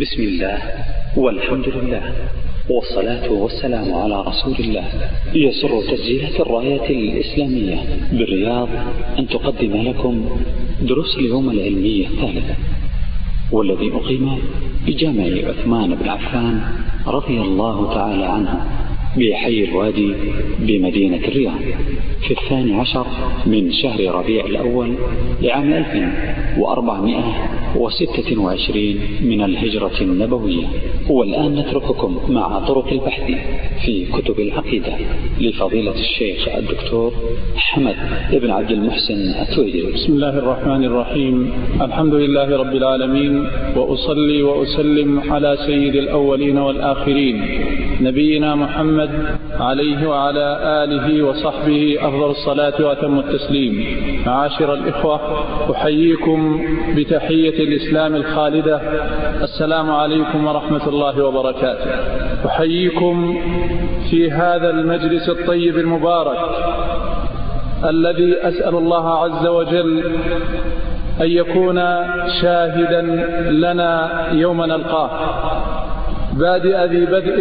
بسم الله والحمد لله والصلاة والسلام على رسول الله. يسر تسجيلات الراية الإسلامية بالرياض أن تقدم لكم دروس اليوم العلمية الثالثة والذي أقيم بجامع عثمان بن عفان رضي الله تعالى عنه بحي الوادي بمدينة الرياض في الثاني عشر من شهر ربيع الأول لعام 1426 من الهجرة النبوية. والآن نترككم مع طرق البحث في كتب العقيدة لفضيلة الشيخ الدكتور حمد بن عبد المحسن التويجري بسم الله الرحمن الرحيم. الحمد لله رب العالمين وأصلي وأسلم على سيد الأولين والآخرين نبينا محمد عليه وعلى آله وصحبه أفضل الصلاة وأتم التسليم. معاشر الإخوة أحييكم بتحية الإسلام الخالدة. السلام عليكم ورحمة الله وبركاته. أحييكم في هذا المجلس الطيب المبارك الذي أسأل الله عز وجل أن يكون شاهدا لنا يوم نلقاه. بادئ ذي بدء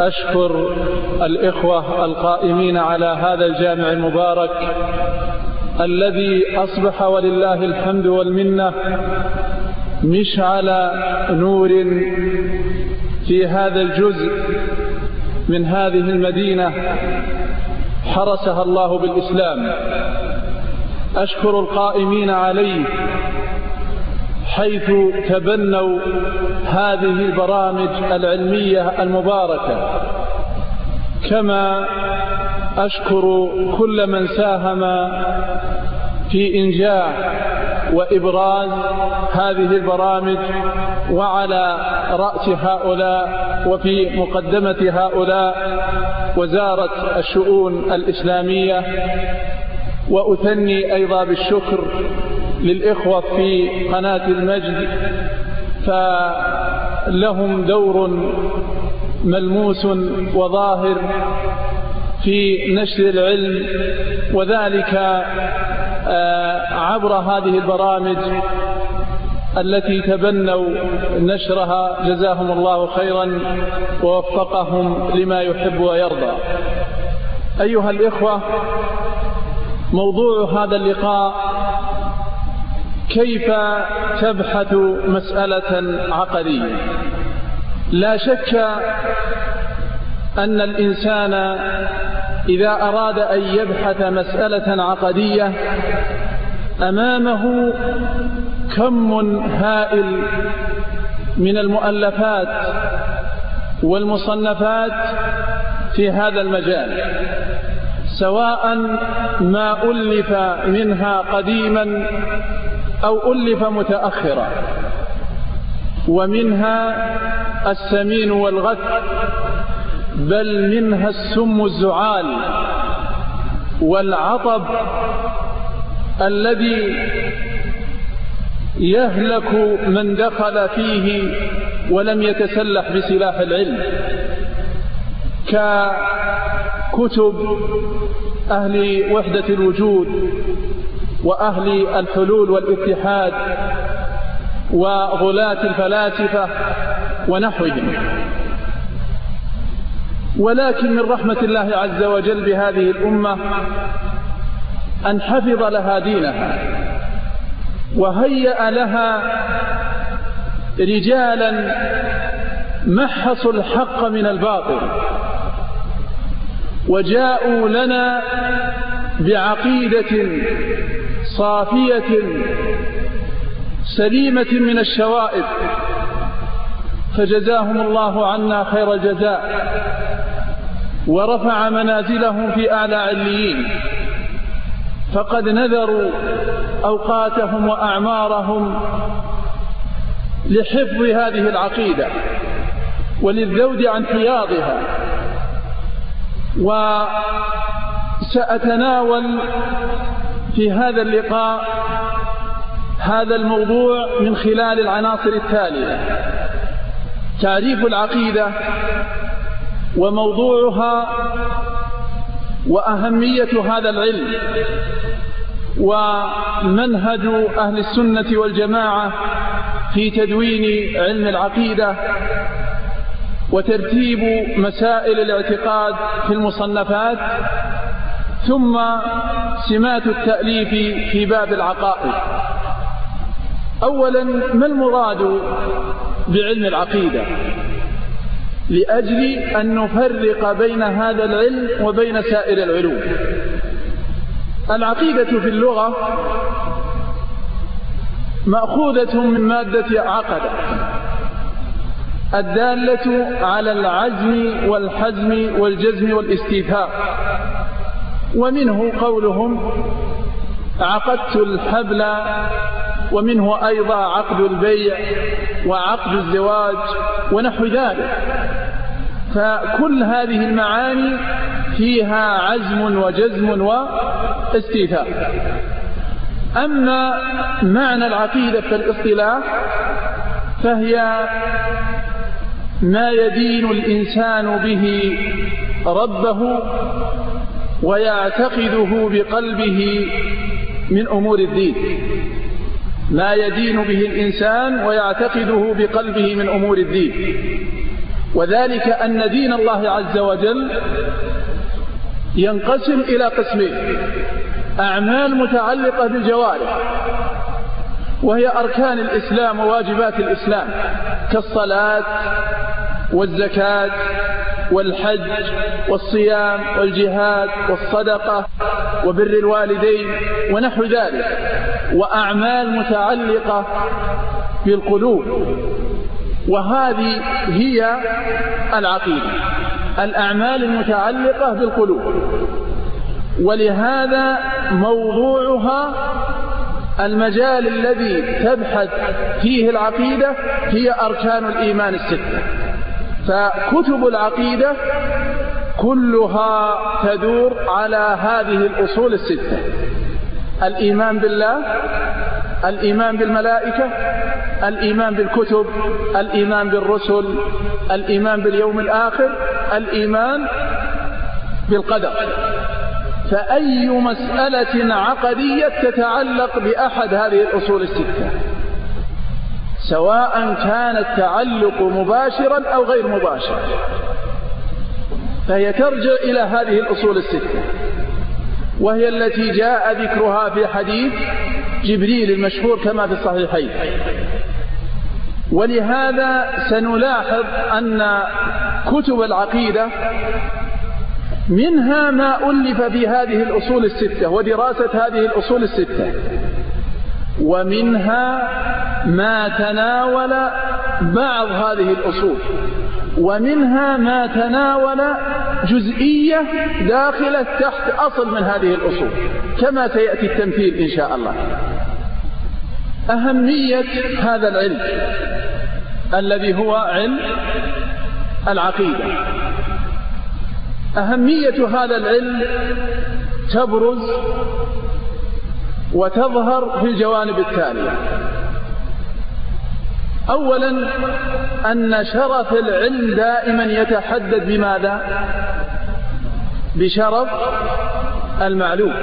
أشكر الإخوة القائمين على هذا الجامع المبارك الذي أصبح ولله الحمد والمنة مشعل نور في هذا الجزء من هذه المدينة حرسها الله بالإسلام. أشكر القائمين عليه حيث تبنوا هذه البرامج العلمية المباركة. كما أشكر كل من ساهم في إنجاح وإبراز هذه البرامج وعلى رأس هؤلاء وفي مقدمة هؤلاء وزارة الشؤون الإسلامية. وأثني أيضا بالشكر للإخوة في قناة المجد فلهم دور ملموس وظاهر. في نشر العلم وذلك عبر هذه البرامج التي تبنوا نشرها. جزاهم الله خيرا ووفقهم لما يحب ويرضى. أيها الإخوة موضوع هذا اللقاء كيف تبحث مسألة عقدية لا شك أن الإنسان إذا أراد أن يبحث مسألة عقدية أمامه كم هائل من المؤلفات والمصنفات في هذا المجال سواء ما ألف منها قديما أو ألف متأخرا ومنها السمين والغث بل منها السم الزعال والعطب الذي يهلك من دخل فيه ولم يتسلح بسلاح العلم ككتب أهل وحدة الوجود وأهل الحلول والاتحاد وغلاة الفلاسفة ونحوهم. ولكن من رحمة الله عز وجل بهذه الأمة أن حفظ لها دينها وهيأ لها رجالا محصوا الحق من الباطل وجاءوا لنا بعقيدة صافية سليمة من الشوائب فجزاهم الله عنا خير الجزاء ورفع منازلهم في أعلى عليين. فقد نذروا أوقاتهم وأعمارهم لحفظ هذه العقيدة وللذود عن حياضها. وسأتناول في هذا اللقاء هذا الموضوع من خلال العناصر التالية. تعريف العقيدة وموضوعها وأهمية هذا العلم ومنهج أهل السنة والجماعة في تدوين علم العقيدة وترتيب مسائل الاعتقاد في المصنفات ثم سمات التأليف في باب العقائد. أولا ما المراد بعلم العقيدة؟ لأجل أن نفرق بين هذا العلم وبين سائر العلوم. العقيدة في اللغة مأخوذة من مادة عقد الدالة على العزم والحزم والجزم والاستيفاء ومنه قولهم عقدت الحبل ومنه أيضا عقد البيع وعقد الزواج ونحو ذلك. فكل هذه المعاني فيها عزم وجزم واستيفاء. أما معنى العقيدة في الاصطلاح فهي ما يدين الإنسان به ربه ويعتقده بقلبه من أمور الدين. ما يدين به الإنسان ويعتقده بقلبه من أمور الدين. وذلك أن دين الله عز وجل ينقسم إلى قسمين. أعمال متعلقة بالجوارح وهي أركان الإسلام وواجبات الإسلام كالصلاة والزكاة والحج والصيام والجهاد والصدقة وبر الوالدين ونحو ذلك وأعمال متعلقة بالقلوب. وهذه هي العقيدة. الأعمال المتعلقة بالقلوب. ولهذا موضوعها المجال الذي تبحث فيه العقيدة هي أركان الإيمان الستة. فكتب العقيدة كلها تدور على هذه الأصول الستة. الإيمان بالله الإيمان بالملائكة الإيمان بالكتب الإيمان بالرسل الإيمان باليوم الآخر الإيمان بالقدر. فأي مسألة عقدية تتعلق بأحد هذه الأصول الستة؟ سواء كان التعلق مباشرا أو غير مباشر. فهي ترجع إلى هذه الأصول الستة. وهي التي جاء ذكرها في حديث جبريل المشهور كما في الصحيحين. ولهذا سنلاحظ أن كتب العقيدة منها ما ألف في هذه الأصول الستة ودراسة هذه الأصول الستة. ومنها ما تناول بعض هذه الأصول ومنها ما تناول جزئية داخلة تحت أصل من هذه الأصول كما سيأتي التمثيل إن شاء الله. أهمية هذا العلم الذي هو علم العقيدة. أهمية هذا العلم تبرز وتظهر في الجوانب التالية. أولا أن شرف العلم دائما يتحدد بماذا؟ بشرف المعلوم.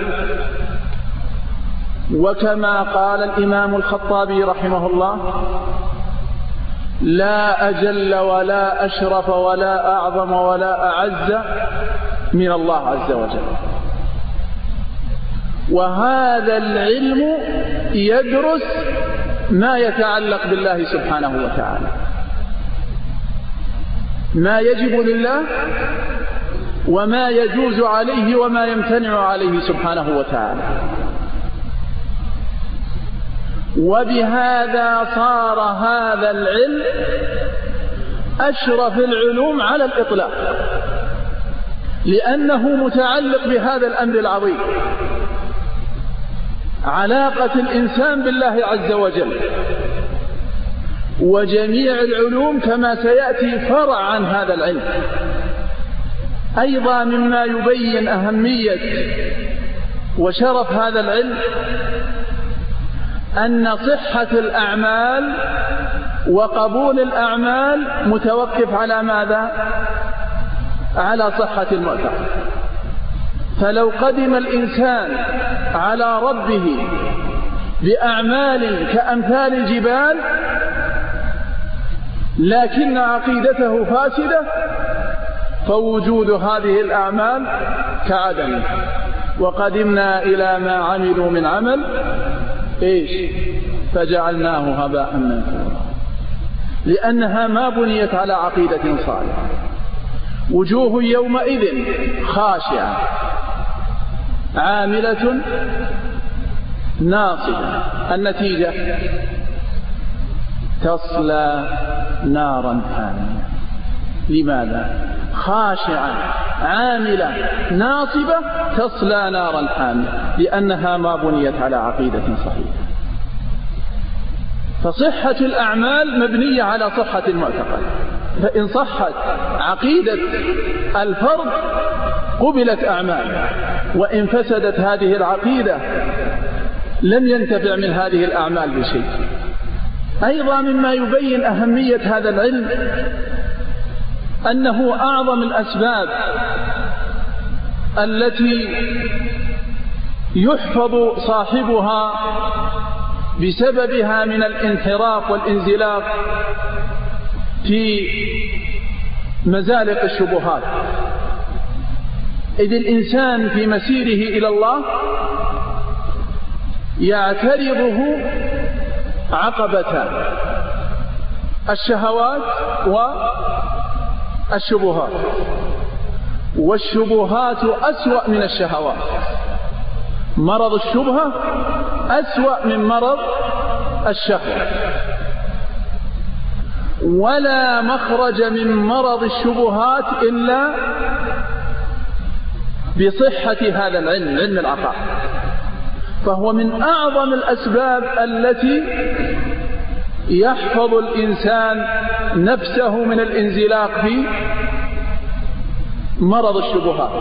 وكما قال الإمام الخطابي رحمه الله لا أجل ولا أشرف ولا أعظم ولا أعز من الله عز وجل. وهذا العلم يدرس ما يتعلق بالله سبحانه وتعالى. ما يجب لله وما يجوز عليه وما يمتنع عليه سبحانه وتعالى. وبهذا صار هذا العلم أشرف العلوم على الإطلاق. لأنه متعلق بهذا الأمر العظيم. علاقة الإنسان بالله عز وجل. وجميع العلوم كما سيأتي فرع عن هذا العلم. أيضا مما يبين أهمية وشرف هذا العلم أن صحة الأعمال وقبول الأعمال متوقف على ماذا؟ على صحة المعتقد. فلو قدم الإنسان على ربه بأعمال كأمثال الجبال لكن عقيدته فاسدة فوجود هذه الأعمال كعدم. وقدمنا إلى ما عملوا من عمل إيش؟ فجعلناه هباء منثورا. لأنها ما بنيت على عقيدة صالحة. وجوه يومئذ خاشعة. عاملة ناصبة. النتيجة تصلى نارا حامية لماذا؟ خاشعة عاملة ناصبة تصلى نارا حامية لأنها ما بنيت على عقيدة صحيحة. فصحة الأعمال مبنية على صحة المعتقد. فإن صحت عقيدة الفرد قبلت أعماله وإن فسدت هذه العقيدة لم ينتفع من هذه الأعمال بشيء. أيضا مما يبين أهمية هذا العلم أنه أعظم الأسباب التي يحفظ صاحبها بسببها من الانحراف والانزلاق في مزالق الشبهات. إذ الإنسان في مسيره إلى الله يعترضه عقبتان الشهوات والشبهات والشبهات أسوأ من الشهوات. مرض الشبهة أسوأ من مرض الشهوة. ولا مخرج من مرض الشبهات إلا بصحة هذا العلم علم العقائد. فهو من أعظم الأسباب التي يحفظ الإنسان نفسه من الانزلاق في مرض الشبهات.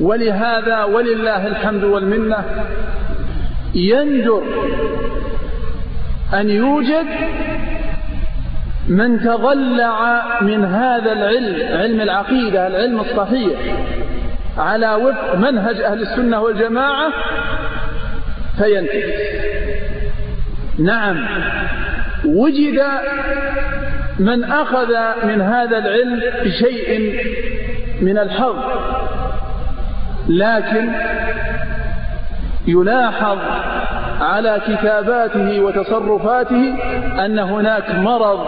ولهذا ولله الحمد والمنة يندر أن يوجد من تضلع من هذا العلم علم العقيدة العلم الصحيح على وفق منهج أهل السنة والجماعة فينتهي. نعم وجد من أخذ من هذا العلم بشيء من الحظ لكن يلاحظ على كتاباته وتصرفاته أن هناك مرض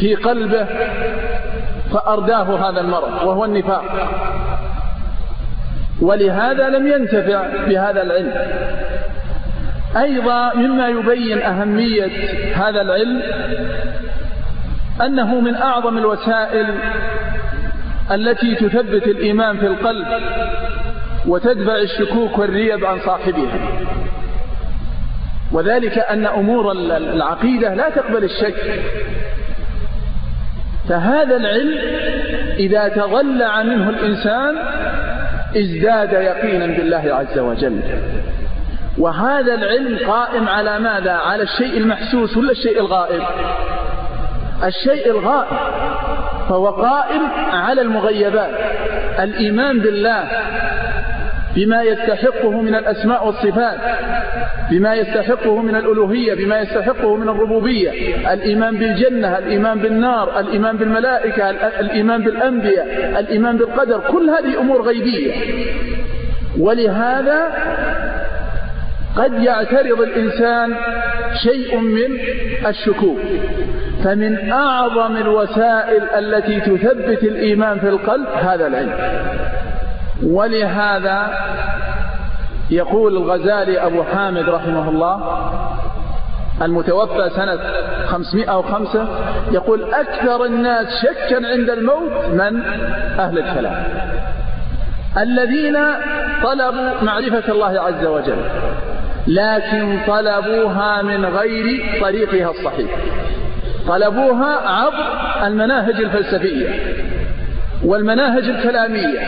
في قلبه فأرداه هذا المرض وهو النفاق. ولهذا لم ينتفع بهذا العلم. أيضا مما يبين أهمية هذا العلم أنه من أعظم الوسائل التي تثبت الإيمان في القلب. وتدفع الشكوك والريب عن صاحبها. وذلك أن أمور العقيدة لا تقبل الشك. فهذا العلم إذا تضلع منه الإنسان ازداد يقينا بالله عز وجل. وهذا العلم قائم على ماذا؟ على الشيء المحسوس ولا الشيء الغائب؟ الشيء الغائب فهو قائم على المغيبات. الإيمان بالله بما يستحقه من الأسماء والصفات بما يستحقه من الألوهية بما يستحقه من الربوبية الإيمان بالجنة الإيمان بالنار الإيمان بالملائكة الإيمان بالأنبياء الإيمان بالقدر كل هذه أمور غيبية. ولهذا قد يعترض الإنسان شيء من الشكوك. فمن أعظم الوسائل التي تثبت الإيمان في القلب هذا العلم. ولهذا يقول الغزالي أبو حامد رحمه الله المتوفى سنة 505 يقول أكثر الناس شكا عند الموت من أهل الكلام الذين طلبوا معرفة الله عز وجل لكن طلبوها من غير طريقها الصحيح طلبوها عبر المناهج الفلسفية والمناهج الكلامية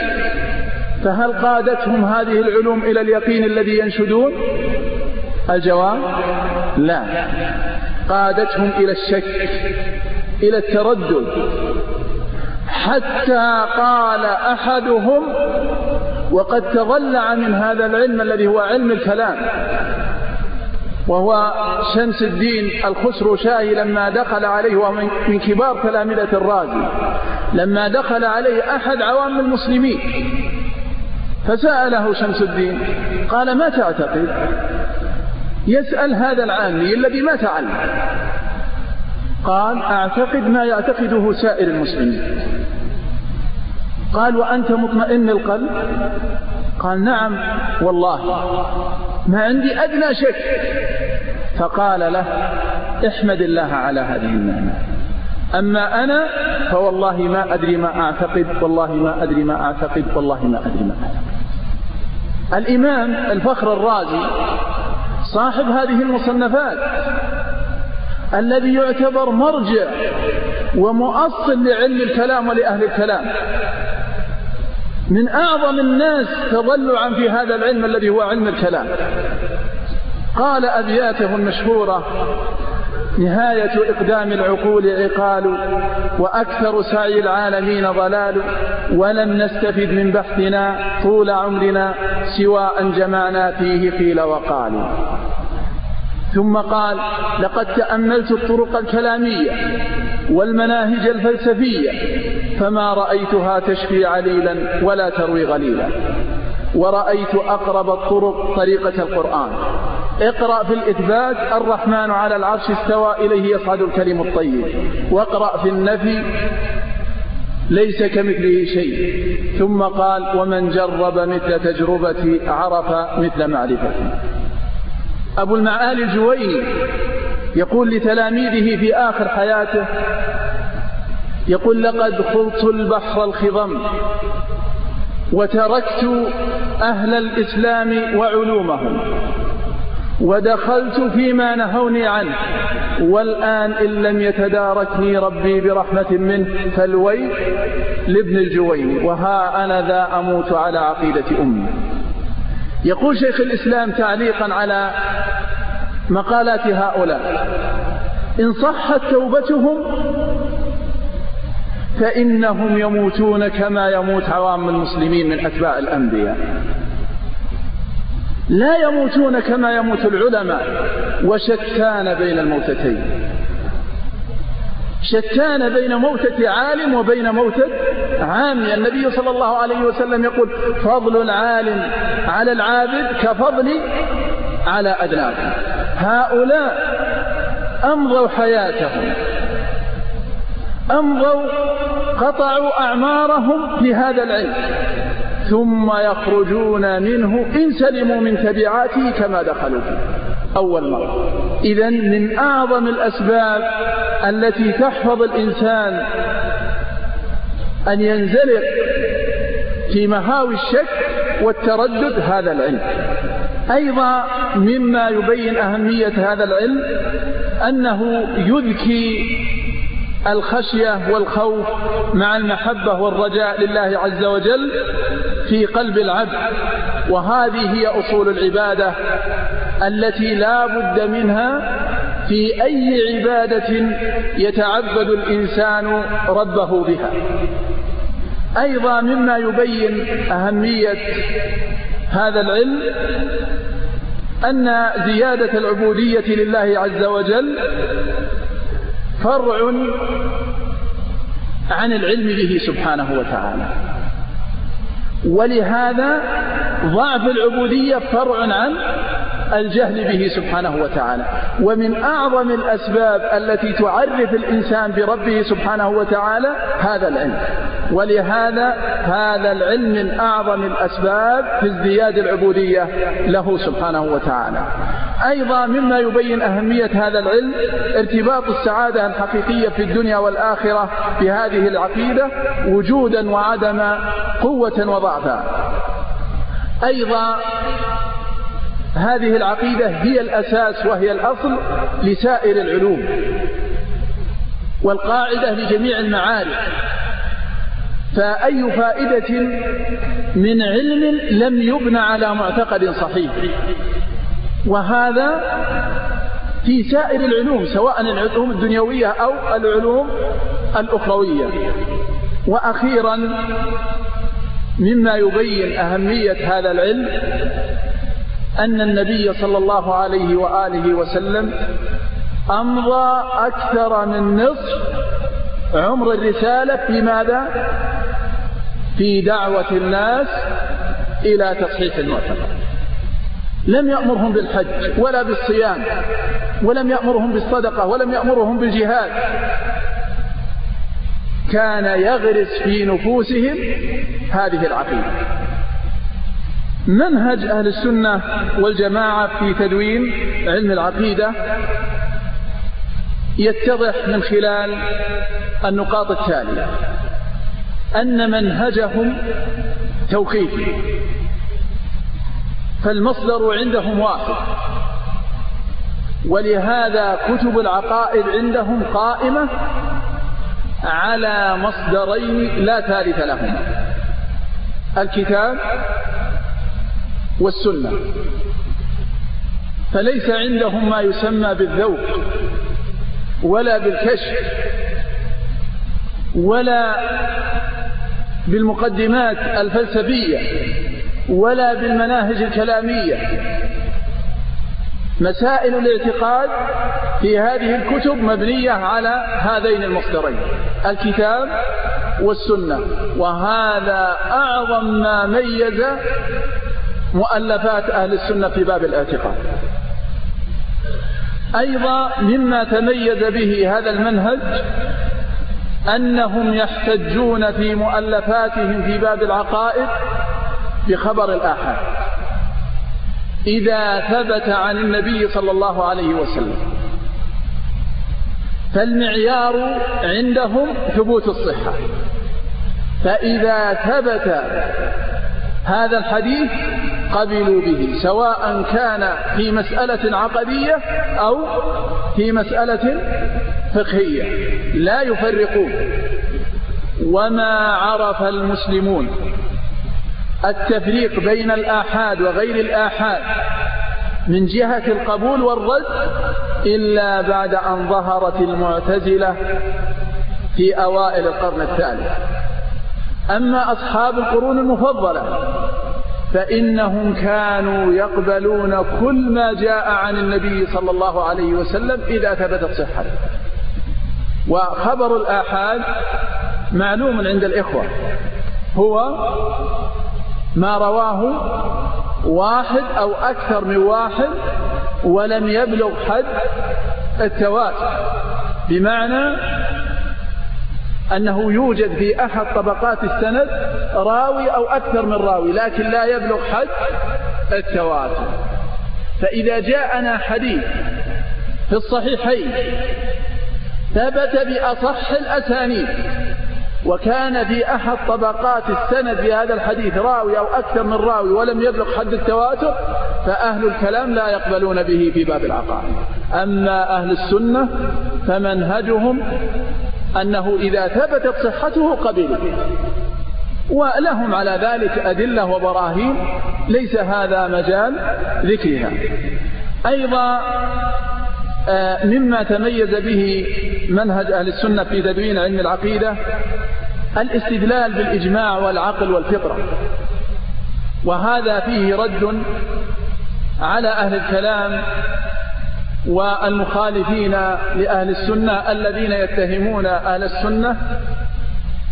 فهل قادتهم هذه العلوم إلى اليقين الذي ينشدون؟ الجواب لا. قادتهم إلى الشك إلى التردد. حتى قال أحدهم وقد تضلع من هذا العلم الذي هو علم الكلام. وهو شمس الدين الخسروشاهي لما دخل عليه ومن من كبار تلامذة الرازي لما دخل عليه أحد عوام المسلمين. فسأله شمس الدين قال ما تعتقد؟ يسأل هذا العامي الذي ما تعلم قال أعتقد ما يعتقده سائر المسلمين. قال وأنت مطمئن القلب؟ قال نعم والله. ما عندي أدنى شك. فقال له احمد الله على هذه النعمة. أما أنا فوالله ما أدري ما أعتقد والله ما أدري ما أعتقد والله ما أدري ما أعتقد. الإمام الفخر الرازي صاحب هذه المصنفات الذي يعتبر مرجع ومؤصل لعلم الكلام ولأهل الكلام. من أعظم الناس تضلعا في هذا العلم الذي هو علم الكلام. قال أبياته المشهورة نهاية إقدام العقول عقال وأكثر سعي العالمين ضلال. ولم نستفد من بحثنا طول عمرنا سوى أن جمعنا فيه قيل وقال. ثم قال لقد تأملت الطرق الكلامية والمناهج الفلسفية فما رأيتها تشفي عليلا ولا تروي غليلا. ورأيت أقرب الطرق طريقة القرآن. اقرأ في الإثبات الرحمن على العرش استوى إليه يصعد الكلم الطيب. واقرأ في النفي ليس كمثله شيء. ثم قال ومن جرب مثل تجربتي عرف مثل معرفتي أبو المعالي الجويني يقول لتلاميذه في آخر حياته يقول لقد خلط البحر الخضم وتركت أهل الإسلام وعلومهم. ودخلت فيما نهوني عنه. والآن إن لم يتداركني ربي برحمة منه فالويل لابن الجويني وها أنا ذا أموت على عقيدة أمي. يقول شيخ الإسلام تعليقا على مقالات هؤلاء إن صحت توبتهم فإنهم يموتون كما يموت عوام المسلمين من أتباع الأنبياء. لا يموتون كما يموت العلماء وشتان بين الموتتين. شتان بين موتة عالم وبين موتة عامي النبي صلى الله عليه وسلم يقول فضل العالم على العابد كفضل على أدناكم هؤلاء أمضوا حياتهم أمضوا قطعوا أعمارهم في هذا العلم. ثم يخرجون منه إن سلموا من تبعاته كما دخلوا فيه. أول مرة. إذا من أعظم الأسباب التي تحفظ الإنسان أن ينزلق في مهاوي الشك والتردد هذا العلم. أيضا مما يبين أهمية هذا العلم أنه يذكي الخشية والخوف مع المحبة والرجاء لله عز وجل في قلب العبد وهذه هي أصول العبادة التي لا بد منها في أي عبادة يتعبد الإنسان ربه بها. أيضا مما يبين أهمية هذا العلم أن زيادة العبودية لله عز وجل فرع عن العلم به سبحانه وتعالى. ولهذا ضعف العبودية فرع عن الجهل به سبحانه وتعالى. ومن أعظم الأسباب التي تعرف الإنسان بربه سبحانه وتعالى هذا العلم. ولهذا هذا العلم من أعظم الأسباب في ازدياد العبودية له سبحانه وتعالى. أيضا مما يبين أهمية هذا العلم ارتباط السعادة الحقيقية في الدنيا والآخرة بهذه العقيدة وجودا وعدما قوة وضعفا. أيضا هذه العقيدة هي الأساس وهي الأصل لسائر العلوم والقاعدة لجميع المعارف. فأي فائدة من علم لم يبنى على معتقد صحيح. وهذا في سائر العلوم سواء العلوم الدنيوية أو العلوم الأخروية. وأخيرا مما يبين أهمية هذا العلم أن النبي صلى الله عليه وآله وسلم أمضى أكثر من نصف عمر الرسالة في ماذا؟ في دعوة الناس إلى تصحيح المعتقد. لم يأمرهم بالحج ولا بالصيام ولم يأمرهم بالصدقة ولم يأمرهم بالجهاد. كان يغرس في نفوسهم هذه العقيدة. منهج أهل السنة والجماعة في تدوين علم العقيدة يتضح من خلال النقاط التالية. أن منهجهم توقيفي فالمصدر عندهم واحد. ولهذا كتب العقائد عندهم قائمة على مصدرين لا ثالث لهما الكتاب والسنة. فليس عندهم ما يسمى بالذوق ولا بالكشف ولا بالمقدمات الفلسفية ولا بالمناهج الكلامية. مسائل الاعتقاد في هذه الكتب مبنية على هذين المصدرين الكتاب والسنة. وهذا أعظم ما ميز مؤلفات أهل السنة في باب الاعتقاد. أيضا مما تميز به هذا المنهج أنهم يحتجون في مؤلفاتهم في باب العقائد بخبر الآحاد. إذا ثبت عن النبي صلى الله عليه وسلم فالمعيار عندهم ثبوت الصحة. فإذا ثبت هذا الحديث قبلوا به سواء كان في مسألة عقدية أو في مسألة فقهية. لا يفرقون. وما عرف المسلمون التفريق بين الآحاد وغير الآحاد من جهة القبول والرد إلا بعد أن ظهرت المعتزلة في أوائل القرن الثالث. أما أصحاب القرون المفضلة فإنهم كانوا يقبلون كل ما جاء عن النبي صلى الله عليه وسلم إذا ثبتت صحته وخبر الآحاد معلوم عند الإخوة. هو ما رواه واحد أو أكثر من واحد ولم يبلغ حد التواتر. بمعنى أنه يوجد في أحد طبقات السند راوي أو أكثر من راوي لكن لا يبلغ حد التواتر. فإذا جاءنا حديث في الصحيحين ثبت بأصح الأسانيد وكان في أحد طبقات السند في هذا الحديث راوي أو أكثر من راوي ولم يبلغ حد التواتر فأهل الكلام لا يقبلون به في باب العقائد. أما أهل السنة فمنهجهم أنه إذا ثبتت صحته قبلوا ولهم على ذلك أدلة وبراهين. ليس هذا مجال ذكرها أيضا آه، مما تميز به منهج أهل السنة في تدوين علم العقيدة الاستدلال بالإجماع والعقل والفطرة. وهذا فيه رد على أهل الكلام والمخالفين لأهل السنة الذين يتهمون أهل السنة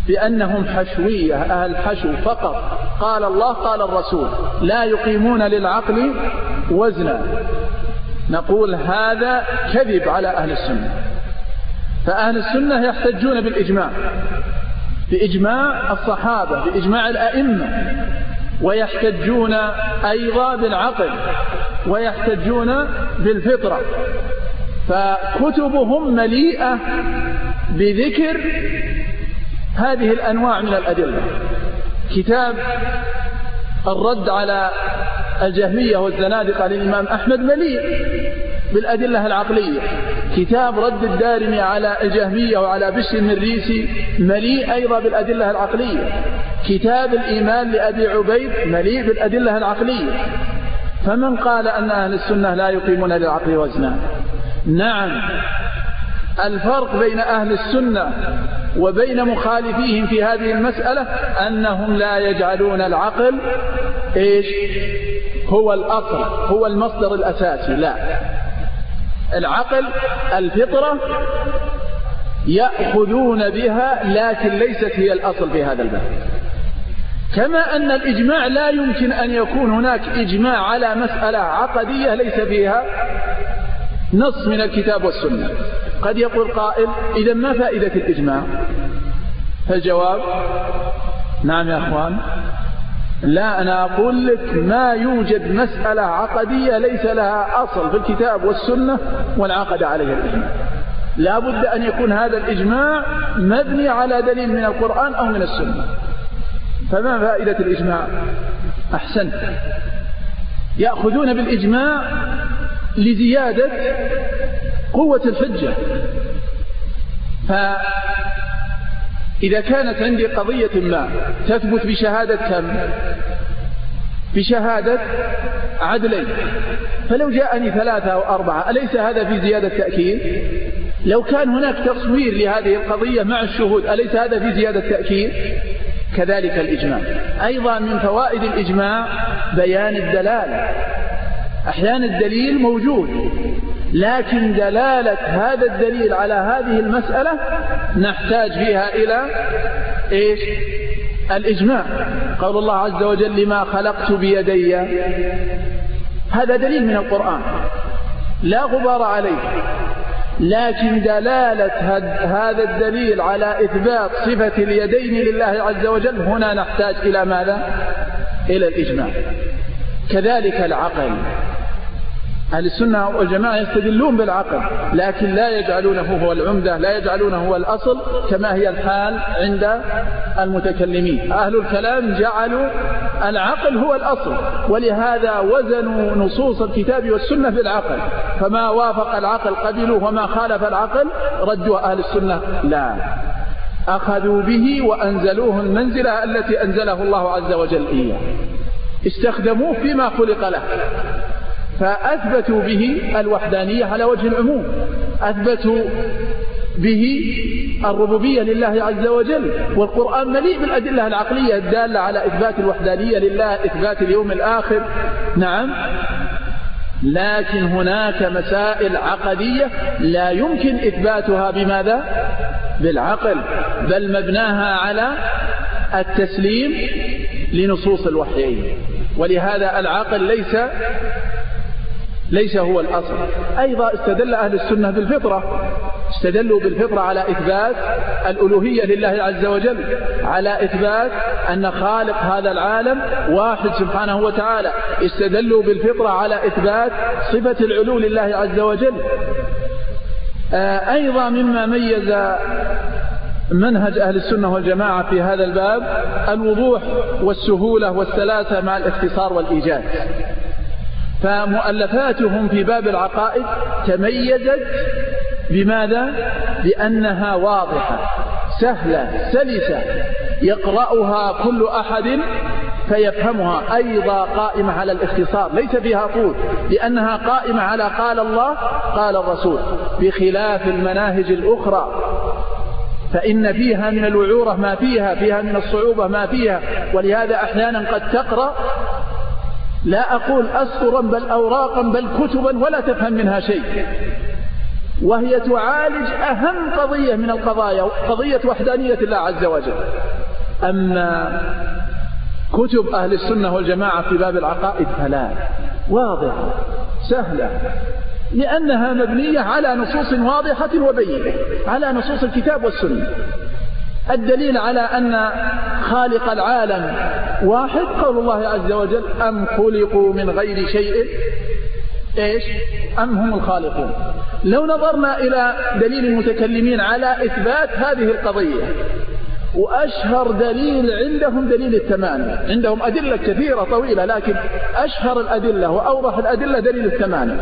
بأنهم حشوية أهل حشو فقط. قال الله قال الرسول لا يقيمون للعقل وزنا. نقول هذا كذب على أهل السنة. فأهل السنة يحتجون بالإجماع بإجماع الصحابة بإجماع الأئمة. ويحتجون أيضا بالعقل ويحتجون بالفطرة. فكتبهم مليئة بذكر هذه الأنواع من الأدلة. كتاب الرد على الجهمية والزنادقة للإمام أحمد مليء بالأدلة العقلية. كتاب رد الدارمي على الجهمية وعلى بشر المريسي مليء أيضا بالأدلة العقلية. كتاب الإيمان لأبي عبيد مليء بالأدلة العقلية. فمن قال أن أهل السنة لا يقيمون للعقل وزنا؟ نعم. الفرق بين أهل السنة وبين مخالفيهم في هذه المسألة أنهم لا يجعلون العقل إيش؟ هو الأصل هو المصدر الأساسي لا. العقل الفطرة يأخذون بها لكن ليست هي الأصل في هذا الباب. كما أن الإجماع لا يمكن أن يكون هناك إجماع على مسألة عقدية ليس فيها نص من الكتاب والسنة. قد يقول قائل إذا ما فائدة الإجماع؟ فالجواب نعم يا أخوان. لا أنا أقول لك ما يوجد مسألة عقدية ليس لها أصل في الكتاب والسنة والعقد عليها الإجماع. لا بد أن يكون هذا الإجماع مبني على دليل من القرآن أو من السنة. فما فائدة الإجماع؟ أحسنت يأخذون بالإجماع لزيادة قوة الحجة. فإذا كانت عندي قضية ما تثبت بشهادة كم؟ بشهادة عدلين. فلو جاءني ثلاثة أو أربعة أليس هذا في زيادة تأكيد؟ لو كان هناك تصوير لهذه القضية مع الشهود أليس هذا في زيادة تأكيد؟ كذلك الإجماع. أيضا من فوائد الإجماع بيان الدلالة أحيانا الدليل موجود لكن دلالة هذا الدليل على هذه المسألة نحتاج فيها إلى إيش؟ الإجماع. قول الله عز وجل لما خلقت بيدي. هذا دليل من القرآن. لا غبار عليه. لكن دلالة هذا الدليل على إثبات صفة اليدين لله عز وجل هنا نحتاج إلى ماذا؟ إلى الإجماع. كذلك العقل. أهل السنة والجماعة يستدلون بالعقل لكن لا يجعلونه هو العمدة لا يجعلونه هو الأصل كما هي الحال عند المتكلمين. أهل الكلام جعلوا العقل هو الأصل ولهذا وزنوا نصوص الكتاب والسنة بالعقل فما وافق العقل قبلوا وما خالف العقل ردوا أهل السنة لا. أخذوا به وأنزلوه المنزلة التي أنزله الله عز وجل إياه. استخدموه فيما خلق له. فأثبتوا به الوحدانية على وجه العموم. أثبتوا به الربوبية لله عز وجل. والقرآن مليء بالأدلة العقلية الدالة على إثبات الوحدانية لله إثبات اليوم الآخر. نعم. لكن هناك مسائل عقدية لا يمكن إثباتها بماذا؟ بالعقل. بل مبناها على التسليم لنصوص الوحيين. ولهذا العقل ليس ليس هو الأصل. أيضا استدل أهل السنة بالفطرة. استدلوا بالفطرة على إثبات الألوهية لله عز وجل على إثبات أن خالق هذا العالم واحد سبحانه وتعالى. استدلوا بالفطرة على إثبات صفة العلو لله عز وجل. آه، أيضا مما ميز منهج أهل السنة والجماعة في هذا الباب الوضوح والسهولة والسلاسة مع الاختصار والإيجاد. فمؤلفاتهم في باب العقائد تميزت بماذا؟ بأنها واضحة سهلة سلسة يقرأها كل أحد فيفهمها. أيضا قائمة على الاختصار ليس فيها طول لأنها قائمة على قال الله قال الرسول. بخلاف المناهج الأخرى فإن فيها من الوعورة ما فيها فيها من الصعوبة ما فيها. ولهذا أحيانا قد تقرأ لا أقول أسطرا بل أوراقا بل كتبا ولا تفهم منها شيء. وهي تعالج أهم قضية من القضايا قضية وحدانية الله عز وجل. أما كتب أهل السنة والجماعة في باب العقائد فلا واضحة سهلة لأنها مبنية على نصوص واضحة وبينة على نصوص الكتاب والسنة. الدليل على أن خالق العالم واحد قول الله عز وجل أم خلقوا من غير شيء؟ إيش؟ أم هم الخالقون. لو نظرنا إلى دليل المتكلمين على إثبات هذه القضية وأشهر دليل عندهم دليل الثمانية عندهم أدلة كثيرة طويلة لكن أشهر الأدلة وأوضح الأدلة دليل الثمانية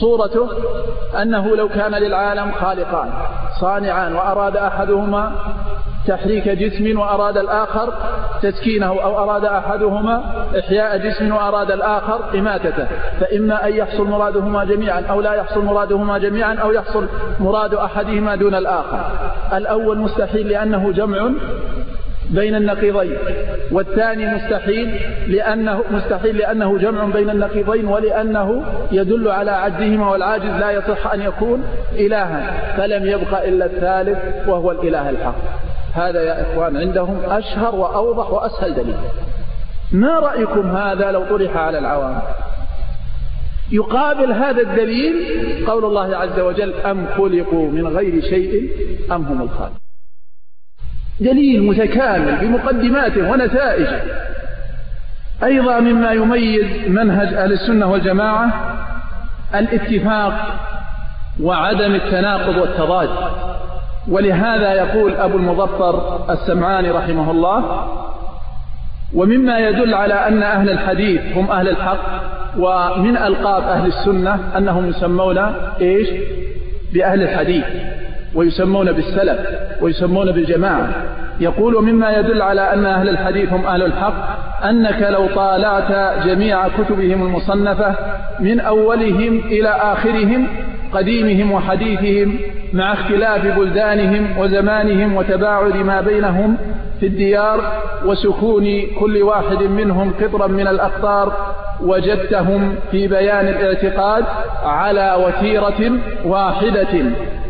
صورته أنه لو كان للعالم خالقان صانعان وأراد أحدهما تحريك جسم وأراد الآخر تسكينه أو أراد أحدهما إحياء جسم وأراد الآخر إماتته. فإما أن يحصل مرادهما جميعا أو لا يحصل مرادهما جميعا أو يحصل مراد أحدهما دون الآخر. الأول مستحيل لأنه جمع بين النقيضين والثاني مستحيل لأنه مستحيل لأنه جمع بين النقيضين ولأنه يدل على عجزهما والعاجز لا يصح أن يكون إلها فلم يبق إلا الثالث وهو الإله الحق. هذا يا إخوان عندهم أشهر وأوضح وأسهل دليل. ما رأيكم هذا لو طرح على العوام؟ يقابل هذا الدليل قول الله عز وجل أم خلقوا من غير شيء أم هم الخالق دليل متكامل بمقدماته ونتائجه أيضا مما يميز منهج أهل السنة والجماعة الاتفاق وعدم التناقض والتضاد. ولهذا يقول أبو المظفر السمعاني رحمه الله ومما يدل على أن أهل الحديث هم أهل الحق ومن ألقاب أهل السنة أنهم يسمون إيش؟ بأهل الحديث ويسمون بالسلف. ويسمون بالجماعة. يقول مما يدل على أن أهل الحديث هم أهل الحق أنك لو طالعت جميع كتبهم المصنفة من أولهم إلى آخرهم قديمهم وحديثهم مع اختلاف بلدانهم وزمانهم وتباعد ما بينهم في الديار وسكون كل واحد منهم قطرا من الأقطار وجدتهم في بيان الاعتقاد على وتيرة واحدة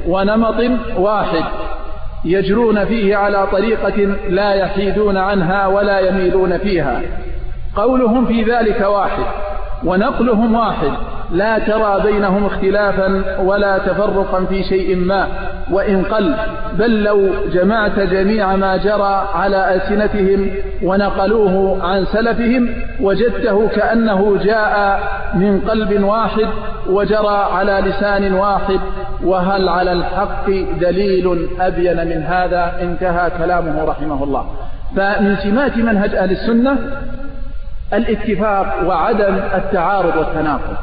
ونمط واحد. يجرون فيه على طريقة لا يحيدون عنها ولا يميلون فيها. قولهم في ذلك واحد ونقلهم واحد لا ترى بينهم اختلافا ولا تفرقا في شيء ما وإن قل بل لو جمعت جميع ما جرى على ألسنتهم ونقلوه عن سلفهم وجدته كأنه جاء من قلب واحد وجرى على لسان واحد وهل على الحق دليل أبين من هذا؟ انتهى كلامه رحمه الله. فمن سمات منهج أهل السنة الاتفاق وعدم التعارض والتناقض.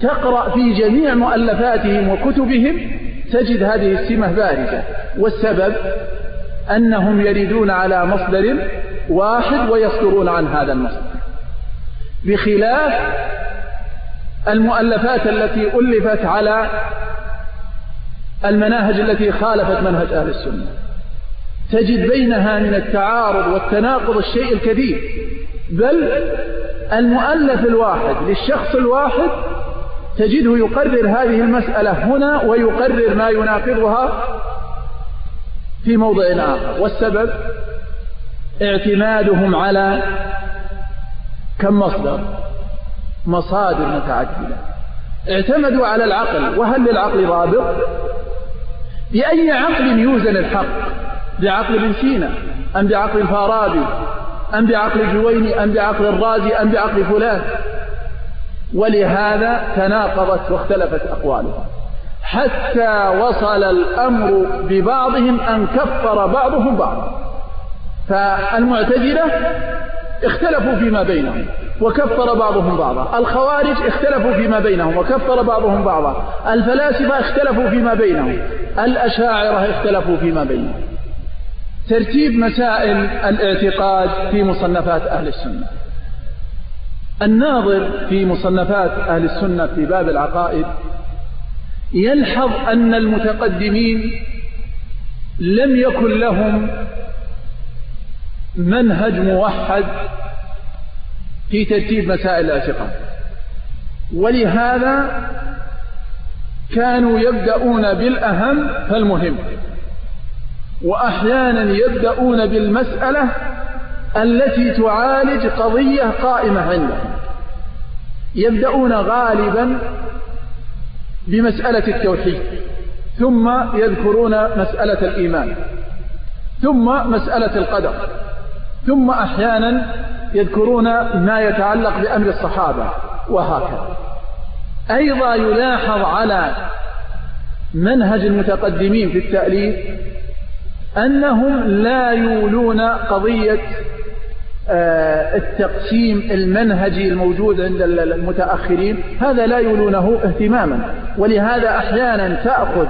تقرأ في جميع مؤلفاتهم وكتبهم تجد هذه السمة بارزة والسبب أنهم يريدون على مصدر واحد ويصدرون عن هذا المصدر. بخلاف المؤلفات التي ألفت على المناهج التي خالفت منهج أهل السنة. تجد بينها من التعارض والتناقض الشيء الكثير بل المؤلف الواحد للشخص الواحد تجده يقرر هذه المسألة هنا ويقرر ما يناقضها في موضع آخر. والسبب اعتمادهم على كم مصدر؟ مصادر متعددة. اعتمدوا على العقل. وهل للعقل رابط؟ بأي عقل يوزن الحق؟ بعقل ابن سينا أم بعقل الفارابي أم بعقل جويني؟ أم بعقل الرازي؟ أم بعقل فلان؟ ولهذا تناقضت واختلفت أقوالهم حتى وصل الأمر ببعضهم أن كفر بعضهم بعضا. فالمعتزلة اختلفوا فيما بينهم وكفر بعضهم بعضا. الخوارج اختلفوا فيما بينهم وكفر بعضهم بعضا. الفلاسفة اختلفوا فيما بينهم. الأشاعرة اختلفوا فيما بينهم. ترتيب مسائل الاعتقاد في مصنفات أهل السنة. الناظر في مصنفات أهل السنة في باب العقائد يلحظ أن المتقدمين لم يكن لهم منهج موحد في ترتيب مسائل الاعتقاد ولهذا كانوا يبدأون بالأهم فالمهم. وأحيانا يبدأون بالمسألة التي تعالج قضية قائمة عندهم. يبدأون غالبا بمسألة التوحيد ثم يذكرون مسألة الإيمان ثم مسألة القدر. ثم أحيانا يذكرون ما يتعلق بأمر الصحابة وهكذا. أيضا يلاحظ على منهج المتقدمين في التأليف أنهم لا يولون قضية آه، التقسيم المنهجي الموجود عند المتأخرين. هذا لا يولونه اهتماما. ولهذا أحيانا تأخذ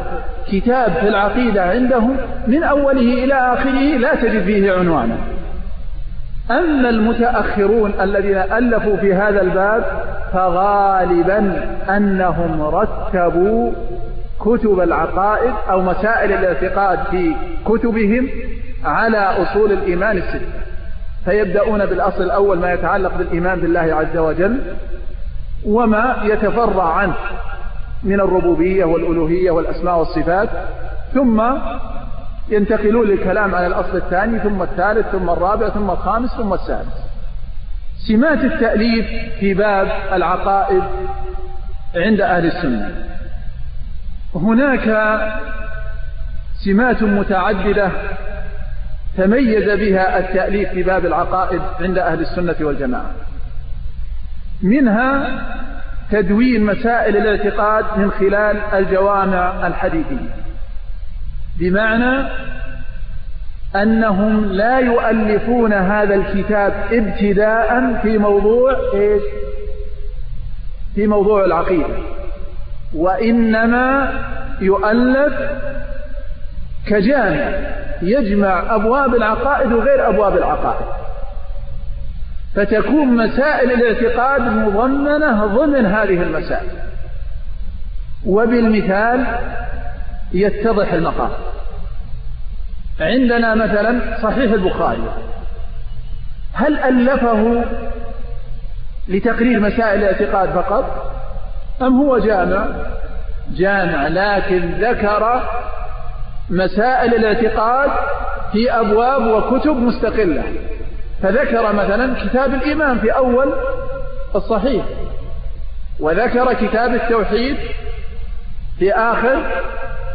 كتاب في العقيدة عندهم من أوله إلى آخره لا تجد فيه عنوانا. أما المتأخرون الذين ألفوا في هذا الباب فغالبا أنهم رتبوا كتب العقائد أو مسائل الاعتقاد في كتبهم على أصول الإيمان الستة. فيبدأون بالأصل الأول ما يتعلق بالإيمان بالله عز وجل وما يتفرع عنه من الربوبية والألوهية والأسماء والصفات ثم ينتقلون للكلام على الأصل الثاني ثم الثالث ثم الرابع ثم الخامس ثم السادس. سمات التأليف في باب العقائد عند أهل السنة. هناك سمات متعددة تميز بها التأليف في باب العقائد عند أهل السنة والجماعة. منها تدوين مسائل الاعتقاد من خلال الجوامع الحديثية. بمعنى أنهم لا يؤلفون هذا الكتاب ابتداء في موضوع إيش؟ في موضوع العقيدة وإنما يؤلف كجامع يجمع أبواب العقائد وغير أبواب العقائد فتكون مسائل الاعتقاد مضمنة ضمن هذه المسائل وبالمثال يتضح المقام. عندنا مثلا صحيح البخاري. هل ألفه لتقرير مسائل الاعتقاد فقط؟ أم هو جامع؟ جامع لكن ذكر مسائل الاعتقاد في أبواب وكتب مستقلة. فذكر مثلا كتاب الإيمان في أول الصحيح وذكر كتاب التوحيد في آخر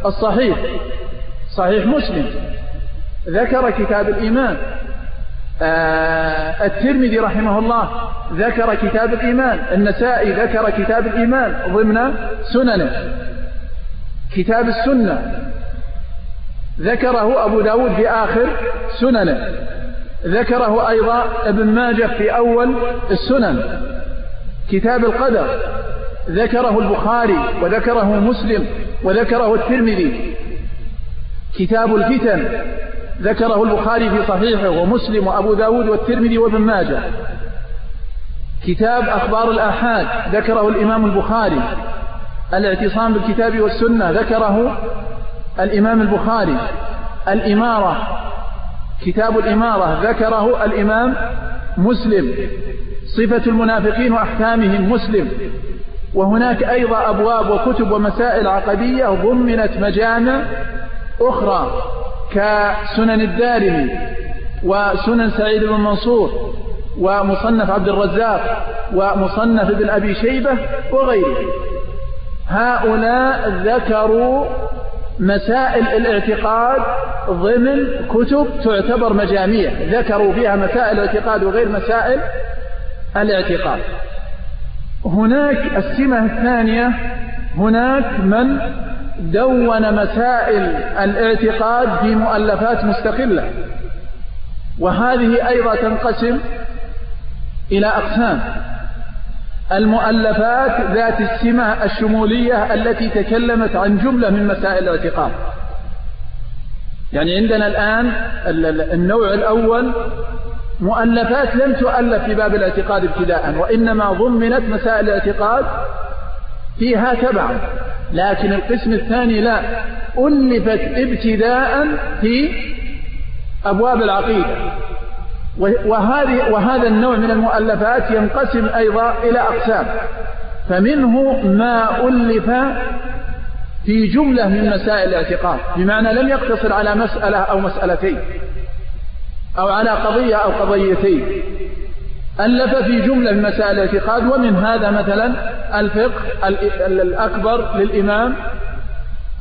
الصحيح. صحيح مسلم. ذكر كتاب الإيمان. آه الترمذي رحمه الله ذكر كتاب الإيمان. النسائي ذكر كتاب الإيمان ضمن سننه. كتاب السنة. ذكره أبو داود في آخر سننه. ذكره أيضا ابن ماجه في أول السنن. كتاب القدر. ذكره البخاري وذكره مسلم وذكره الترمذي. كتاب الفتن ذكره البخاري في صحيحه ومسلم وأبو داود والترمذي وابن ماجه. كتاب أخبار الآحاد ذكره الإمام البخاري. الاعتصام بالكتاب والسنة ذكره الإمام البخاري. الإمارة كتاب الإمارة ذكره الإمام مسلم. صفة المنافقين وأحكامهم مسلم. وهناك أيضا أبواب وكتب ومسائل عقدية ضمنت مجامع أخرى كسنن الدارمي وسنن سعيد بن منصور ومصنف عبد الرزاق ومصنف ابن أبي شيبة وغيره. هؤلاء ذكروا مسائل الاعتقاد ضمن كتب تعتبر مجاميع ذكروا فيها مسائل الاعتقاد وغير مسائل الاعتقاد. هناك السمة الثانية هناك من دون مسائل الاعتقاد في مؤلفات مستقلة. وهذه أيضا تنقسم إلى أقسام. المؤلفات ذات السمة الشمولية التي تكلمت عن جملة من مسائل الاعتقاد. يعني عندنا الآن النوع الأول مؤلفات لم تؤلف في باب الاعتقاد ابتداء وإنما ضمنت مسائل الاعتقاد فيها تبعا. لكن القسم الثاني لا ألفت ابتداء في أبواب العقيدة. وهذه وهذا النوع من المؤلفات ينقسم أيضا إلى أقسام. فمنه ما ألف في جملة من مسائل الاعتقاد بمعنى لم يقتصر على مسألة أو مسألتين. أو على قضية أو قضيتين. ألف في جملة من مسائل الاعتقاد ومن هذا مثلا الفقه الأكبر للإمام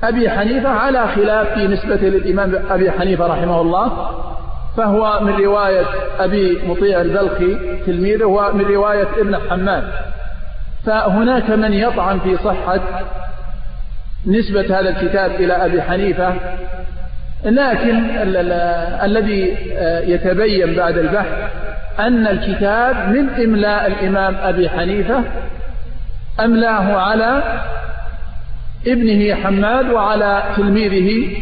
أبي حنيفة على خلاف في نسبة للإمام أبي حنيفة رحمه الله فهو من رواية أبي مطيع البلخي تلميذه ومن رواية ابن حماد. فهناك من يطعن في صحة نسبة هذا الكتاب إلى أبي حنيفة لكن الذي يتبين بعد البحث أن الكتاب من إملاء الإمام أبي حنيفة أملاه على ابنه حماد وعلى تلميذه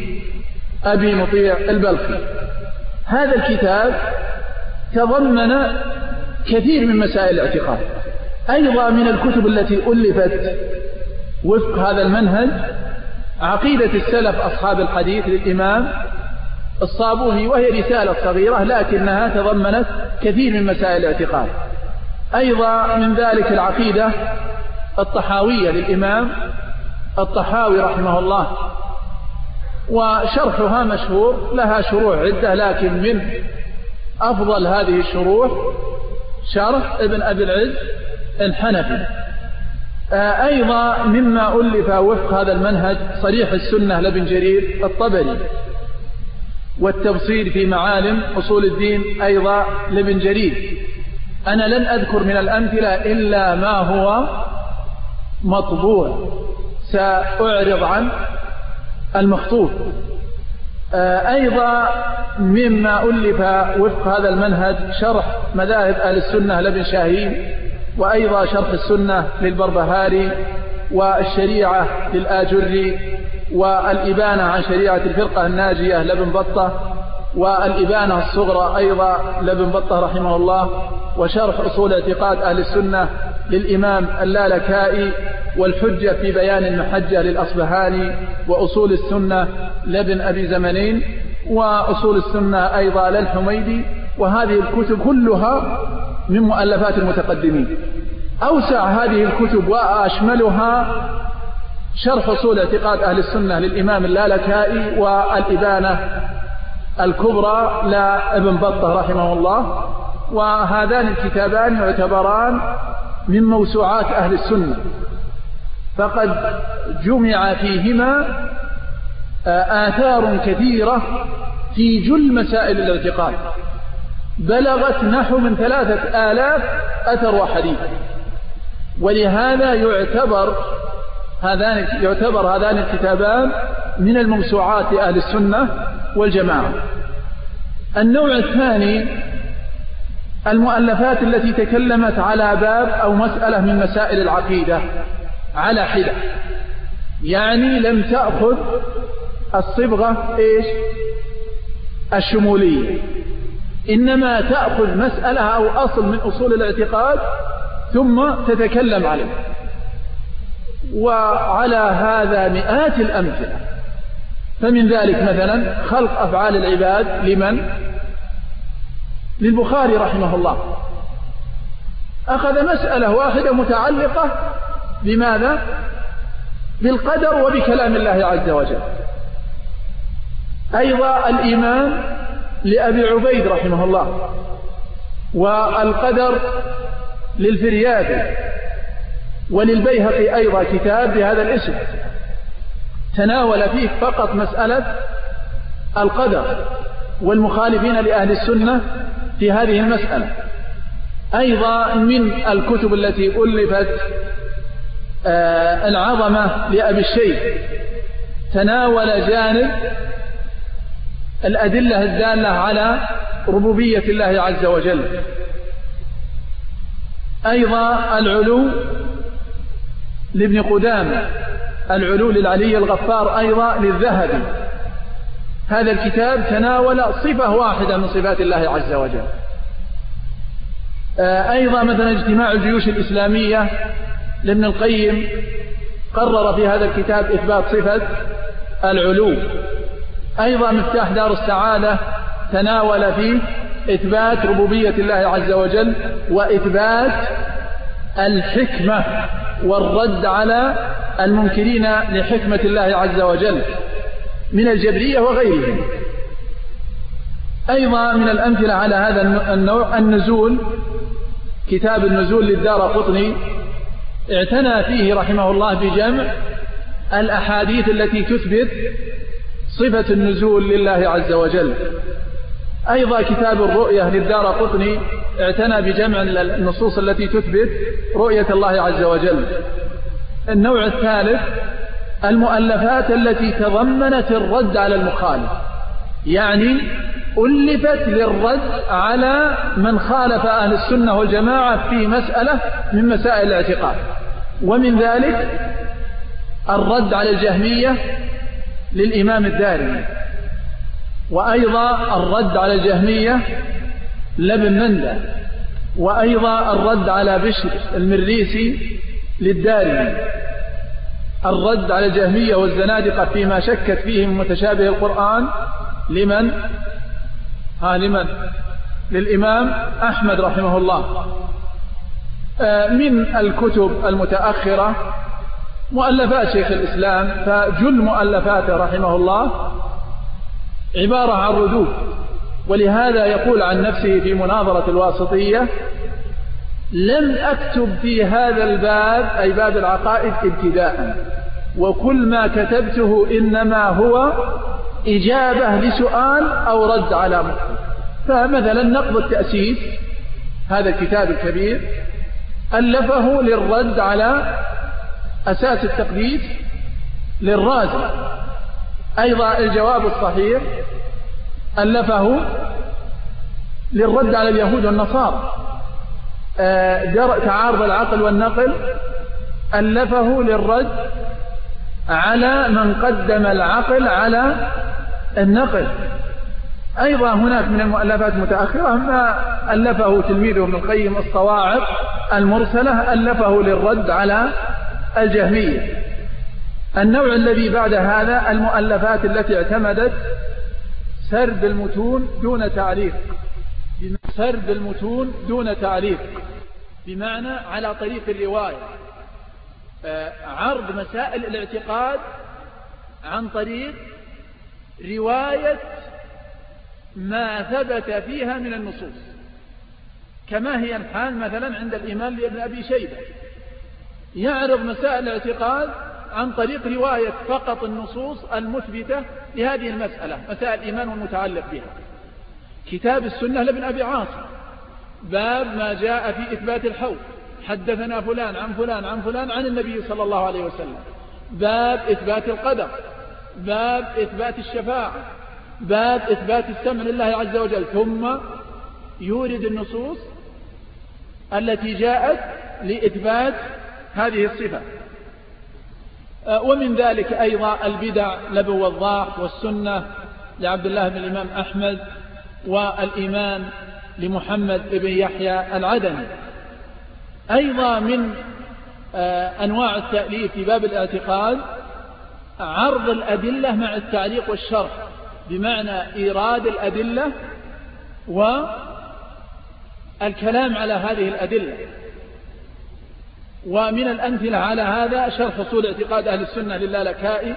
أبي مطيع البلخي. هذا الكتاب تضمن كثير من مسائل الاعتقاد. أيضا من الكتب التي ألفت وفق هذا المنهج عقيدة السلف أصحاب الحديث للإمام الصابوني وهي رسالة صغيرة لكنها تضمنت كثير من مسائل الاعتقاد. أيضا من ذلك العقيدة الطحاوية للإمام الطحاوي رحمه الله وشرحها مشهور لها شروح عدة لكن من أفضل هذه الشروح شرح ابن أبي العز الحنفي. أيضا مما ألف وفق هذا المنهج صريح السنة لابن جرير الطبري والتبصير في معالم أصول الدين أيضا لابن جرير. أنا لن أذكر من الأمثلة إلا ما هو مطبوع. سأعرض عن المخطوط. آه، أيضا مما ألف وفق هذا المنهج شرح مذاهب أهل السنة لابن شاهين وأيضا شرح السنة للبربهاري والشريعة للآجري والإبانة عن شريعة الفرقة الناجية لابن بطة والإبانة الصغرى أيضا لابن بطة رحمه الله وشرح أصول اعتقاد أهل السنة للإمام اللالكائي والحجة في بيان المحجة للأصبهاني وأصول السنة لابن أبي زمنين وأصول السنة أيضا للحميدي وهذه الكتب كلها من مؤلفات المتقدمين. أوسع هذه الكتب وأشملها شرح أصول اعتقاد أهل السنة للإمام اللالكائي والإبانة الكبرى لابن بطة رحمه الله. وهذان الكتابان يعتبران من موسوعات أهل السنة. فقد جمع فيهما آه، آثار كثيرة في جل مسائل الاعتقاد. بلغت نحو من ثلاثة آلاف أثر وحديث. ولهذا يعتبر هذان يعتبر هذان الكتابان من الموسوعات لأهل السنة والجماعة. النوع الثاني المؤلفات التي تكلمت على باب أو مسألة من مسائل العقيدة على حدة. يعني لم تأخذ الصبغة إيش؟ الشمولية. إنما تأخذ مسألة أو أصل من أصول الاعتقاد ثم تتكلم عليه. وعلى هذا مئات الأمثلة. فمن ذلك مثلا خلق أفعال العباد لمن؟ للبخاري رحمه الله. أخذ مسألة واحدة متعلقة بماذا؟ بالقدر وبكلام الله عز وجل. أيضا الإيمان لأبي عبيد رحمه الله والقدر للفريابي وللبيهقي أيضا كتاب بهذا الاسم. تناول فيه فقط مسألة القدر والمخالفين لأهل السنة في هذه المسألة. أيضا من الكتب التي ألفت آه، العظمة لأبي الشيخ. تناول جانب الأدلة الدالة على ربوبية الله عز وجل. أيضا العلو لابن قدامة العلو للعلي الغفار أيضا للذهبي. هذا الكتاب تناول صفة واحدة من صفات الله عز وجل. آه، أيضا مثلا اجتماع الجيوش الإسلامية لابن القيم قرر في هذا الكتاب إثبات صفة العلو. أيضا مفتاح دار السعادة تناول فيه إثبات ربوبية الله عز وجل وإثبات الحكمة والرد على المنكرين لحكمة الله عز وجل من الجبرية وغيرهم. أيضا من الأمثلة على هذا النوع النزول كتاب النزول للدار قطني اعتنى فيه رحمه الله بجمع الأحاديث التي تثبت صفة النزول لله عز وجل. أيضا كتاب الرؤية للدار قطني اعتنى بجمع النصوص التي تثبت رؤية الله عز وجل. النوع الثالث المؤلفات التي تضمنت الرد على المخالف. يعني ألفت للرد على من خالف أهل السنة والجماعة في مسألة من مسائل الاعتقاد. ومن ذلك الرد على الجهمية للإمام الدارمي. وأيضا الرد على الجهمية لابن مندى وأيضا الرد على بشر المريسي للدارمي. الرد على الجهمية والزنادقة فيما شكت فيه من متشابه القرآن لمن؟ ها لمن؟ للإمام أحمد رحمه الله. آه، من الكتب المتأخرة مؤلفات شيخ الإسلام فجل مؤلفاته رحمه الله عبارة عن ردود. ولهذا يقول عن نفسه في مناظرة الواسطية لم أكتب في هذا الباب أي باب العقائد ابتداء. وكل ما كتبته إنما هو إجابة لسؤال أو رد على مخطئ فمثلا نقض التأسيس هذا الكتاب الكبير ألفه للرد على أساس التقديس للرازي أيضا الجواب الصحيح ألفه للرد على اليهود والنصارى. آه، تعارض العقل والنقل ألفه للرد على من قدم العقل على النقل. أيضا هناك من المؤلفات المتأخرة ما ألفه تلميذه ابن القيم الصواعق المرسلة ألفه للرد على الجهمية. النوع الذي بعد هذا المؤلفات التي اعتمدت سرد المتون دون تعليق. سرد المتون دون تعليق. بمعنى على طريق الرواية. آه، عرض مسائل الاعتقاد عن طريق رواية ما ثبت فيها من النصوص. كما هي الحال مثلا عند الإمام لابن أبي شيبة. يعرض مسائل الاعتقاد عن طريق رواية فقط النصوص المثبتة لهذه المسألة مسائل الإيمان والمتعلق بها. كتاب السنة لابن أبي عاصم باب ما جاء في إثبات الحوض. حدثنا فلان عن فلان عن فلان عن النبي صلى الله عليه وسلم. باب إثبات القدر باب إثبات الشفاعة باب إثبات السمع لله عز وجل. ثم يورد النصوص التي جاءت لإثبات هذه الصفة. آه، ومن ذلك أيضا البدع لبو الضاح والسنة لعبد الله بن الإمام أحمد والإيمان لمحمد بن يحيى العدني. أيضا من آه، أنواع التأليف في باب الاعتقاد عرض الأدلة مع التعليق والشرح بمعنى إيراد الأدلة والكلام على هذه الأدلة. ومن الأمثلة على هذا شرح أصول اعتقاد أهل السنة للالكائي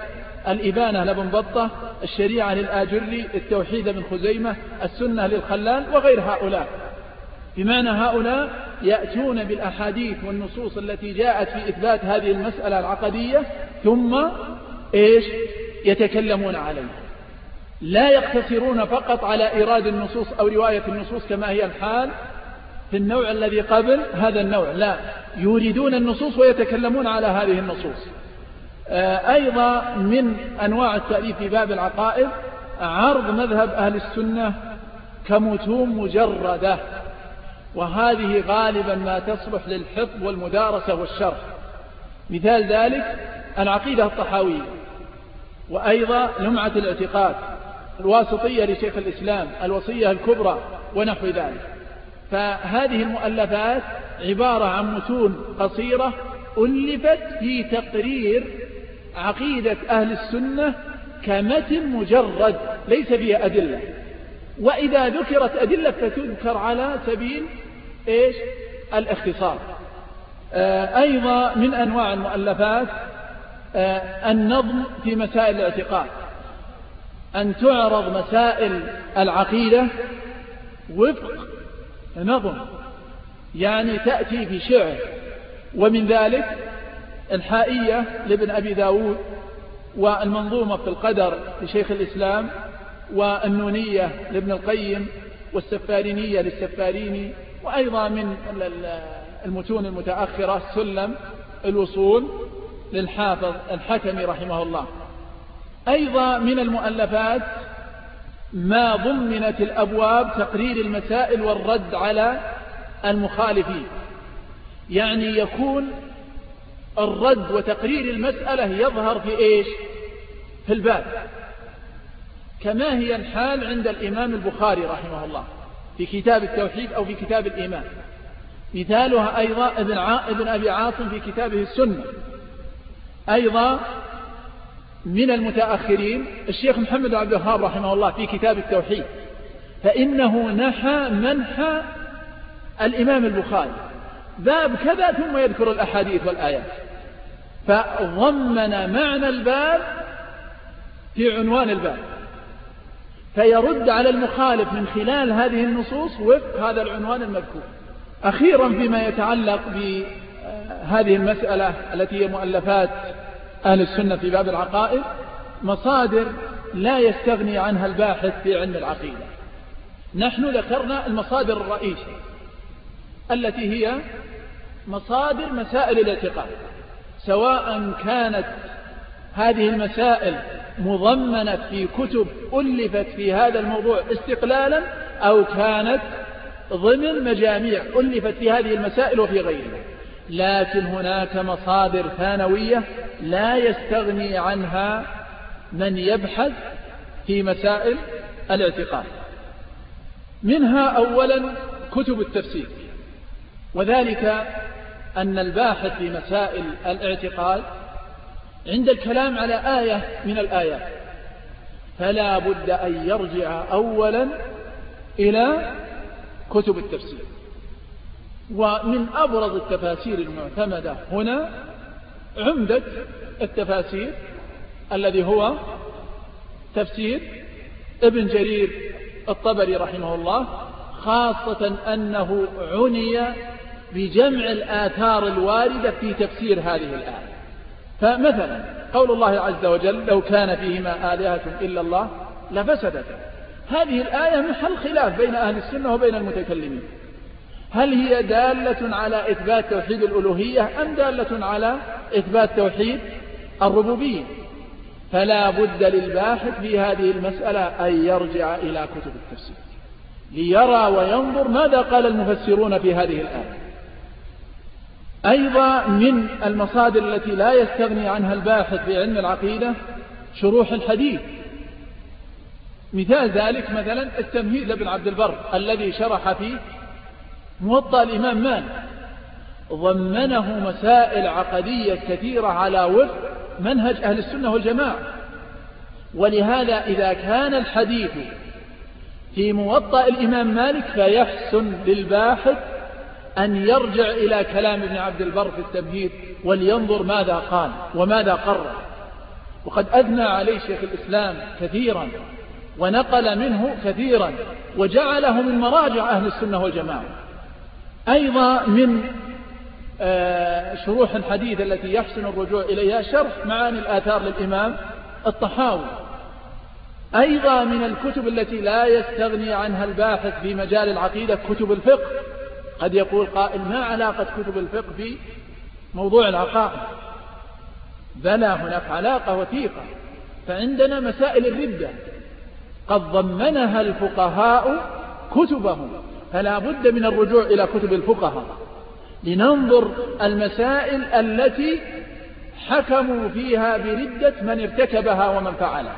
الإبانة لابن بطة الشريعة للآجري التوحيد من خزيمة السنة للخلال وغير هؤلاء. بمعنى هؤلاء يأتون بالأحاديث والنصوص التي جاءت في إثبات هذه المسألة العقدية ثم إيش؟ يتكلمون عليها. لا يقتصرون فقط على إيراد النصوص أو رواية النصوص كما هي الحال في النوع الذي قبل هذا النوع. لا يريدون النصوص ويتكلمون على هذه النصوص. آه، أيضا من أنواع التأليف في باب العقائد عرض مذهب أهل السنة كمتون مجردة. وهذه غالبا ما تصلح للحفظ والمدارسة والشرح. مثال ذلك العقيدة الطحاوية وأيضا لمعة الاعتقاد الواسطية لشيخ الإسلام الوصية الكبرى ونحو ذلك. فهذه المؤلفات عبارة عن متون قصيرة ألفت في تقرير عقيدة أهل السنة كمتن مجرد ليس فيها أدلة. وإذا ذكرت أدلة فتذكر على سبيل إيش؟ الاختصار. آه أيضا من أنواع المؤلفات آه النظم في مسائل الاعتقاد. أن تعرض مسائل العقيدة وفق نظم. يعني تأتي في شعر. ومن ذلك الحائية لابن أبي داود والمنظومة في القدر لشيخ الإسلام والنونية لابن القيم والسفارينية للسفاريني وأيضا من المتون المتأخرة سلم الوصول للحافظ الحكمي رحمه الله. أيضا من المؤلفات ما ضمنت الأبواب تقرير المسائل والرد على المخالفين. يعني يكون الرد وتقرير المسألة يظهر في إيش؟ في الباب. كما هي الحال عند الإمام البخاري رحمه الله في كتاب التوحيد أو في كتاب الإيمان. مثالها أيضا ابن, ابن أبي عاصم في كتابه السنة. أيضا من المتأخرين الشيخ محمد عبد الوهاب رحمه الله في كتاب التوحيد فإنه نحى منحى الإمام البخاري. باب كذا ثم يذكر الأحاديث والآيات. فضمن معنى الباب في عنوان الباب. فيرد على المخالف من خلال هذه النصوص وفق هذا العنوان المذكور. أخيرا فيما يتعلق بهذه المسألة التي هي مؤلفات أهل السنة في باب العقائد مصادر لا يستغني عنها الباحث في علم العقيدة. نحن ذكرنا المصادر الرئيسة التي هي مصادر مسائل الاعتقاد. سواء كانت هذه المسائل مضمنة في كتب ألفت في هذا الموضوع استقلالا أو كانت ضمن مجاميع ألفت في هذه المسائل وفي غيرها. لكن هناك مصادر ثانوية لا يستغني عنها من يبحث في مسائل الاعتقاد. منها أولا كتب التفسير وذلك أن الباحث في مسائل الاعتقاد عند الكلام على آية من الآيات فلا بد أن يرجع أولا إلى كتب التفسير. ومن أبرز التفاسير المعتمدة هنا عمدة التفاسير الذي هو تفسير ابن جرير الطبري رحمه الله خاصة أنه عني بجمع الآثار الواردة في تفسير هذه الآية. فمثلا قول الله عز وجل لو كان فيهما آلهة إلا الله لفسدتا. هذه الآية محل خلاف بين أهل السنة وبين المتكلمين. هل هي دالة على إثبات توحيد الألوهية أم دالة على إثبات توحيد الربوبية؟ فلا بد للباحث في هذه المسألة أن يرجع إلى كتب التفسير ليرى وينظر ماذا قال المفسرون في هذه الآية. أيضا من المصادر التي لا يستغني عنها الباحث في علم العقيدة شروح الحديث. مثال ذلك مثلا التمهيد لابن عبد البر الذي شرح فيه موطأ الإمام مالك ضمنه مسائل عقدية كثيرة على وفق منهج أهل السنة والجماعة. ولهذا إذا كان الحديث في موطأ الإمام مالك فيحسن للباحث أن يرجع إلى كلام ابن عبد البر في التمهيد ولينظر ماذا قال وماذا قرر. وقد أثنى عليه شيخ الإسلام كثيرا ونقل منه كثيرا وجعله من مراجع أهل السنة والجماعة. أيضا من آه، شروح الحديث التي يحسن الرجوع إليها شرح معاني الآثار للإمام الطحاوي. أيضا من الكتب التي لا يستغني عنها الباحث في مجال العقيدة كتب الفقه. قد يقول قائل ما علاقة كتب الفقه في موضوع العقائد؟ بلى هناك علاقة وثيقة. فعندنا مسائل الردة. قد ضمنها الفقهاء كتبهم. فلا بد من الرجوع إلى كتب الفقهاء لننظر المسائل التي حكموا فيها بردة من ارتكبها ومن فعلها.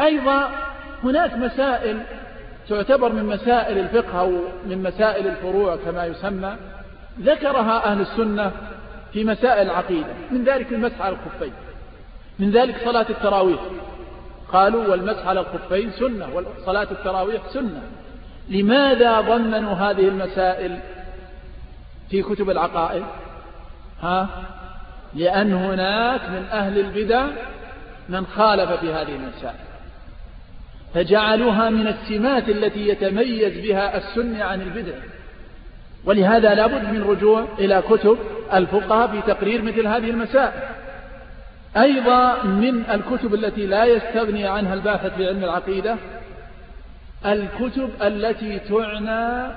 أيضا هناك مسائل تعتبر من مسائل الفقه أو من مسائل الفروع كما يسمى ذكرها أهل السنة في مسائل العقيدة من ذلك المسح على الخفين من ذلك صلاة التراويح. قالوا والمسح على الخفين سنة وصلاة التراويح سنة. لماذا ضمنوا هذه المسائل في كتب العقائد؟ ها؟ لأن هناك من أهل البدع من خالف في هذه المسائل. فجعلوها من السمات التي يتميز بها السنة عن البدع. ولهذا لا بد من رجوع إلى كتب الفقهاء في تقرير مثل هذه المسائل. أيضا من الكتب التي لا يستغني عنها الباحث في علم العقيدة الكتب التي تعنى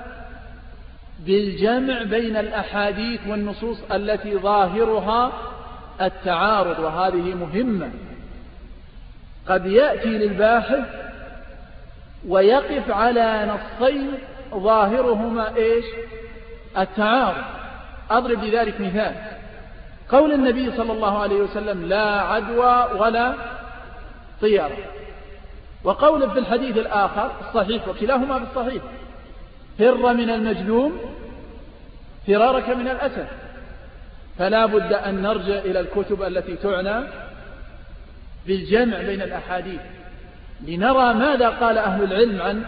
بالجمع بين الأحاديث والنصوص التي ظاهرها التعارض وهذه مهمة. قد يأتي للباحث ويقف على نصين ظاهرهما إيش؟ التعارض. أضرب بذلك مثال. قول النبي صلى الله عليه وسلم لا عدوى ولا طيرة وقول في الحديث الآخر الصحيح وكلاهما في الصحيح فر من المجلوم فرارك من الأسد. فلا بد أن نرجع إلى الكتب التي تعنى بالجمع بين الأحاديث لنرى ماذا قال أهل العلم عن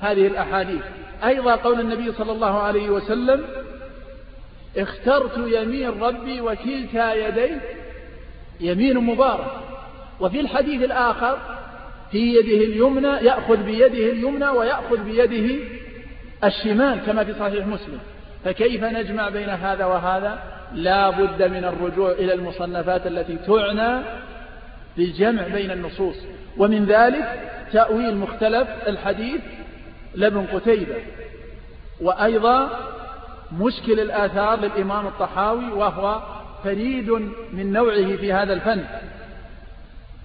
هذه الأحاديث. أيضا قول النبي صلى الله عليه وسلم اخترت يمين ربي وكلتا يديه يمين مبارك. وفي الحديث الآخر في يده اليمنى يأخذ بيده اليمنى ويأخذ بيده الشمال كما في صحيح مسلم. فكيف نجمع بين هذا وهذا؟ لا بد من الرجوع إلى المصنفات التي تعنى بالجمع بين النصوص. ومن ذلك تأويل مختلف الحديث لابن قتيبة. وأيضا مشكل الآثار للإمام الطحاوي وهو فريد من نوعه في هذا الفن.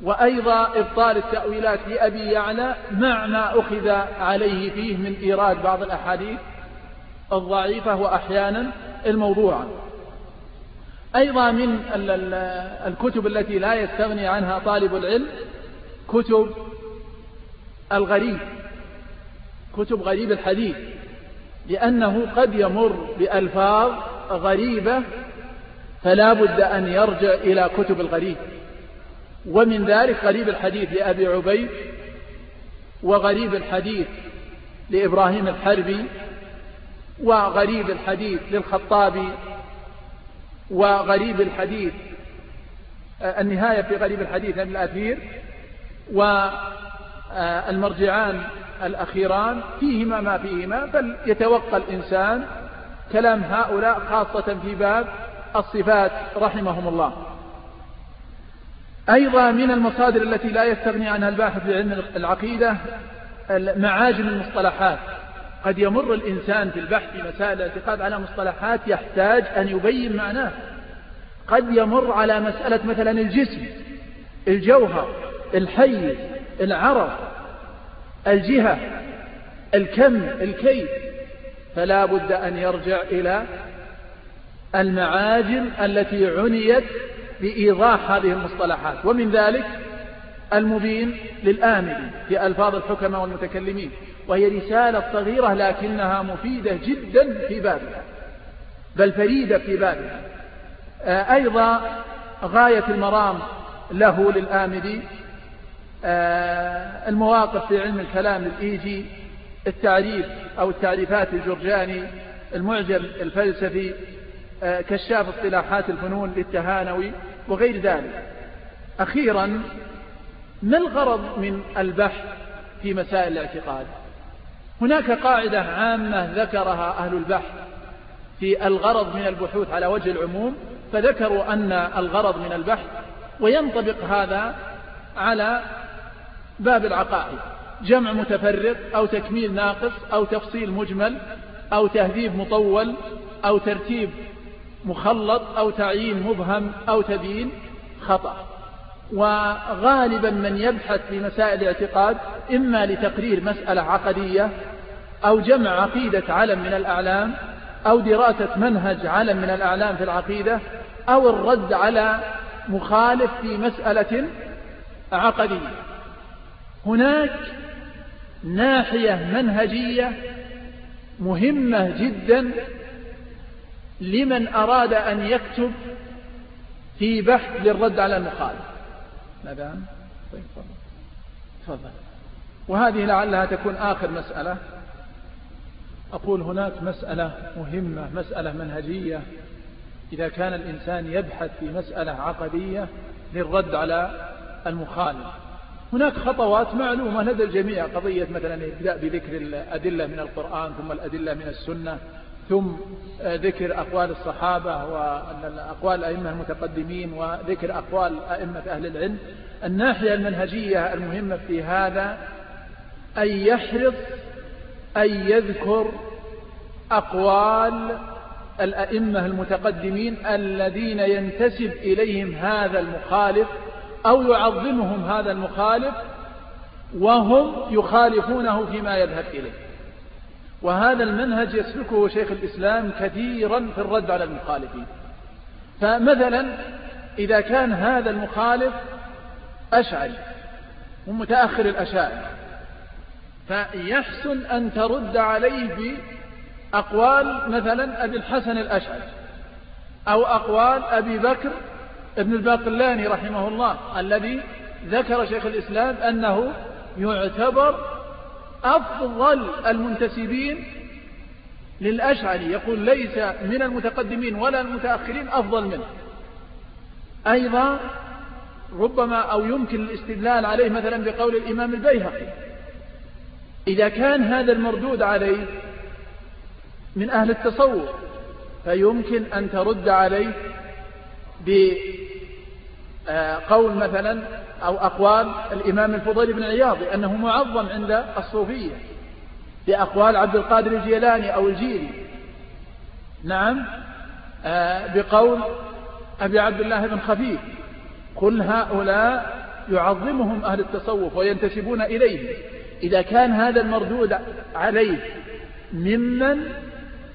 وأيضا إبطال التأويلات لأبي يعلى مع ما أخذ عليه فيه من إيراد بعض الأحاديث الضعيفة وأحيانا الموضوعة. أيضا من الكتب التي لا يستغني عنها طالب العلم كتب الغريب كتب غريب الحديث لأنه قد يمر بألفاظ غريبة فلا بد أن يرجع إلى كتب الغريب. ومن ذلك غريب الحديث لأبي عبيد وغريب الحديث لإبراهيم الحربي وغريب الحديث للخطابي وغريب الحديث النهاية في غريب الحديث ابن الأثير والمرجعان الأخيران فيهما ما فيهما بل يتوقى الإنسان كلام هؤلاء خاصة في باب الصفات رحمهم الله. أيضا من المصادر التي لا يستغني عنها الباحث في علم العقيدة معاجم المصطلحات. قد يمر الإنسان في البحث في مسائل الاعتقاد على مصطلحات يحتاج أن يبين معناه. قد يمر على مسألة مثلا الجسم الجوهر الحيز العرض الجهة الكم الكيف. فلا بد أن يرجع إلى المعاجم التي عنيت بإيضاح هذه المصطلحات. ومن ذلك المبين للآمل في ألفاظ الحكماء والمتكلمين وهي رسالة صغيرة لكنها مفيدة جدا في بابها بل فريدة في بابها. آه، أيضا غاية المرام له للآمدي آه، المواقف في علم الكلام للإيجي التعريف أو التعريفات الجرجاني المعجم الفلسفي آه، كشاف اصطلاحات الفنون للتهانوي. وغير ذلك. أخيرا ما الغرض من البحث في مسائل الاعتقاد؟ هناك قاعدة عامة ذكرها أهل البحث في الغرض من البحوث على وجه العموم فذكروا أن الغرض من البحث وينطبق هذا على باب العقائد. جمع متفرق أو تكميل ناقص أو تفصيل مجمل أو تهذيب مطول أو ترتيب مخلط أو تعيين مبهم أو تبيين خطأ. وغالبا من يبحث في مسائل الاعتقاد إما لتقرير مسألة عقدية أو جمع عقيدة علم من الأعلام أو دراسة منهج علم من الأعلام في العقيدة أو الرد على مخالف في مسألة عقدية. هناك ناحية منهجية مهمة جدا لمن أراد أن يكتب في بحث للرد على المخالف. ماذا؟ طيب تفضل. وهذه لعلها تكون آخر مسألة. أقول هناك مسألة مهمة مسألة منهجية. إذا كان الإنسان يبحث في مسألة عقدية للرد على المخالف. هناك خطوات معلومة. لدى الجميع قضية مثلا الابتداء بذكر الأدلة من القرآن ثم الأدلة من السنة. ثم ذكر أقوال الصحابة وأقوال الأئمة المتقدمين وذكر أقوال أئمة أهل العلم الناحية المنهجية المهمة في هذا أن يحرص أن يذكر أقوال الأئمة المتقدمين الذين ينتسب إليهم هذا المخالف أو يعظمهم هذا المخالف وهم يخالفونه فيما يذهب إليه. وهذا المنهج يسلكه شيخ الإسلام كثيرا في الرد على المخالفين. فمثلا إذا كان هذا المخالف أشعري ومتأخر الأشاعر فيحسن أن ترد عليه بأقوال مثلا أبي الحسن الأشعري أو أقوال أبي بكر ابن الباقلاني رحمه الله الذي ذكر شيخ الإسلام أنه يعتبر أفضل المنتسبين للأشعري. يقول ليس من المتقدمين ولا المتأخرين أفضل منه. أيضا ربما أو يمكن الاستدلال عليه مثلا بقول الإمام البيهقي إذا كان هذا المردود عليه من أهل التصوف فيمكن أن ترد عليه بقول مثلا أو أقوال الإمام الفضيل بن عياض أنه معظم عند الصوفية بأقوال عبد القادر الجيلاني أو الجيلي. نعم آه، بقول أبي عبد الله بن خفيف كل هؤلاء يعظمهم أهل التصوف وينتسبون إليه إذا كان هذا المردود عليه ممن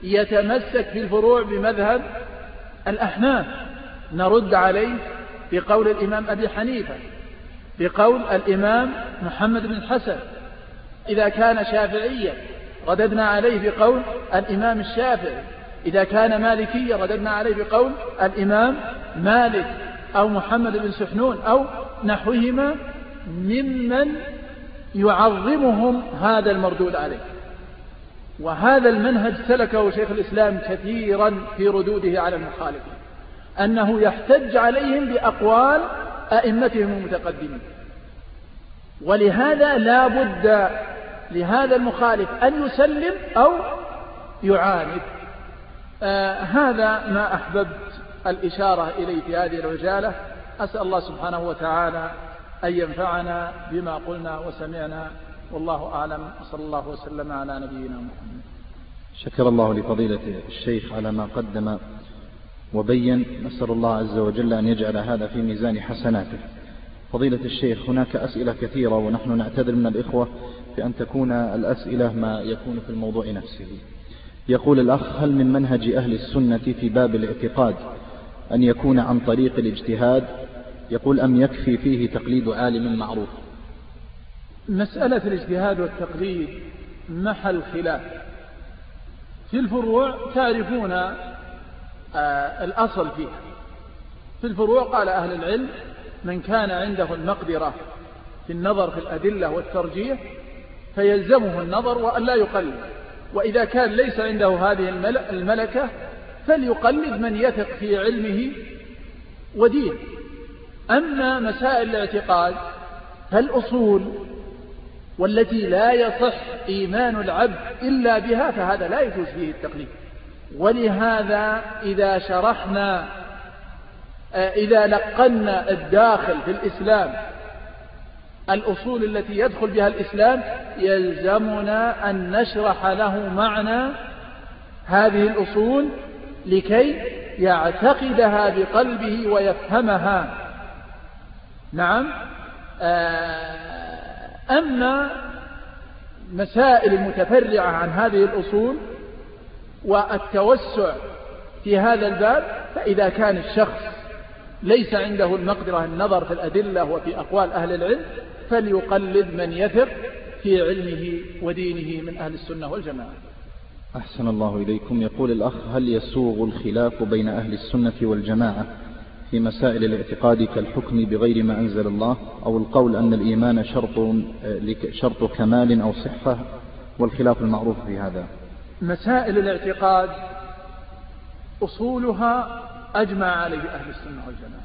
يتمسك في الفروع بمذهب الأحناف نرد عليه بقول الإمام أبي حنيفة بقول الإمام محمد بن الحسن إذا كان شافعيا رددنا عليه بقول الإمام الشافعي. إذا كان مالكيا رددنا عليه بقول الإمام مالك أو محمد بن سحنون أو نحوهما ممن يعظمهم هذا المردود عليه. وهذا المنهج سلكه شيخ الإسلام كثيرا في ردوده على المخالفين. أنه يحتج عليهم بأقوال أئمتهم المتقدمين. ولهذا لا بد لهذا المخالف أن يسلم أو يعاند. آه هذا ما أحببت الإشارة إليه في هذه الرجالة. أسأل الله سبحانه وتعالى أن ينفعنا بما قلنا وسمعنا. والله أعلم. وصلى الله وسلم على نبينا محمد. شكر الله لفضيلة الشيخ على ما قدم وبين نسأل الله عز وجل أن يجعل هذا في ميزان حسناته. فضيلة الشيخ هناك أسئلة كثيرة ونحن نعتذر من الإخوة بأن تكون الأسئلة ما يكون في الموضوع نفسه. يقول الأخ هل من منهج أهل السنة في باب الاعتقاد أن يكون عن طريق الاجتهاد؟ يقول أم يكفي فيه تقليد عالم معروف؟ مسألة الاجتهاد والتقليد محل خلاف. في الفروع تعرفون الأصل فيها. في الفروع قال أهل العلم من كان عنده المقدرة في النظر في الأدلة والترجيح فيلزمه النظر وأن لا يقلد. وإذا كان ليس عنده هذه الملكة فليقلد من يثق في علمه ودينه أما مسائل الاعتقاد فالأصول والتي لا يصح إيمان العبد إلا بها فهذا لا يجوز فيه التقليد. ولهذا إذا شرحنا آه، إذا لقنا الداخل في الإسلام الأصول التي يدخل بها الإسلام يلزمنا أن نشرح له معنى هذه الأصول لكي يعتقدها بقلبه ويفهمها. نعم آه، أما مسائل المتفرعة عن هذه الأصول والتوسع في هذا الباب فإذا كان الشخص ليس عنده المقدرة النظر في الأدلة وفي أقوال أهل العلم فليقلد من يثق في علمه ودينه من أهل السنة والجماعة. أحسن الله إليكم. يقول الأخ هل يسوغ الخلاف بين أهل السنة والجماعة في مسائل الاعتقاد كالحكم بغير ما أنزل الله؟ أو القول أن الإيمان شرط, شرط كمال أو صحة والخلاف المعروف في هذا؟ مسائل الاعتقاد أصولها أجمع عليه أهل السنة والجماعة.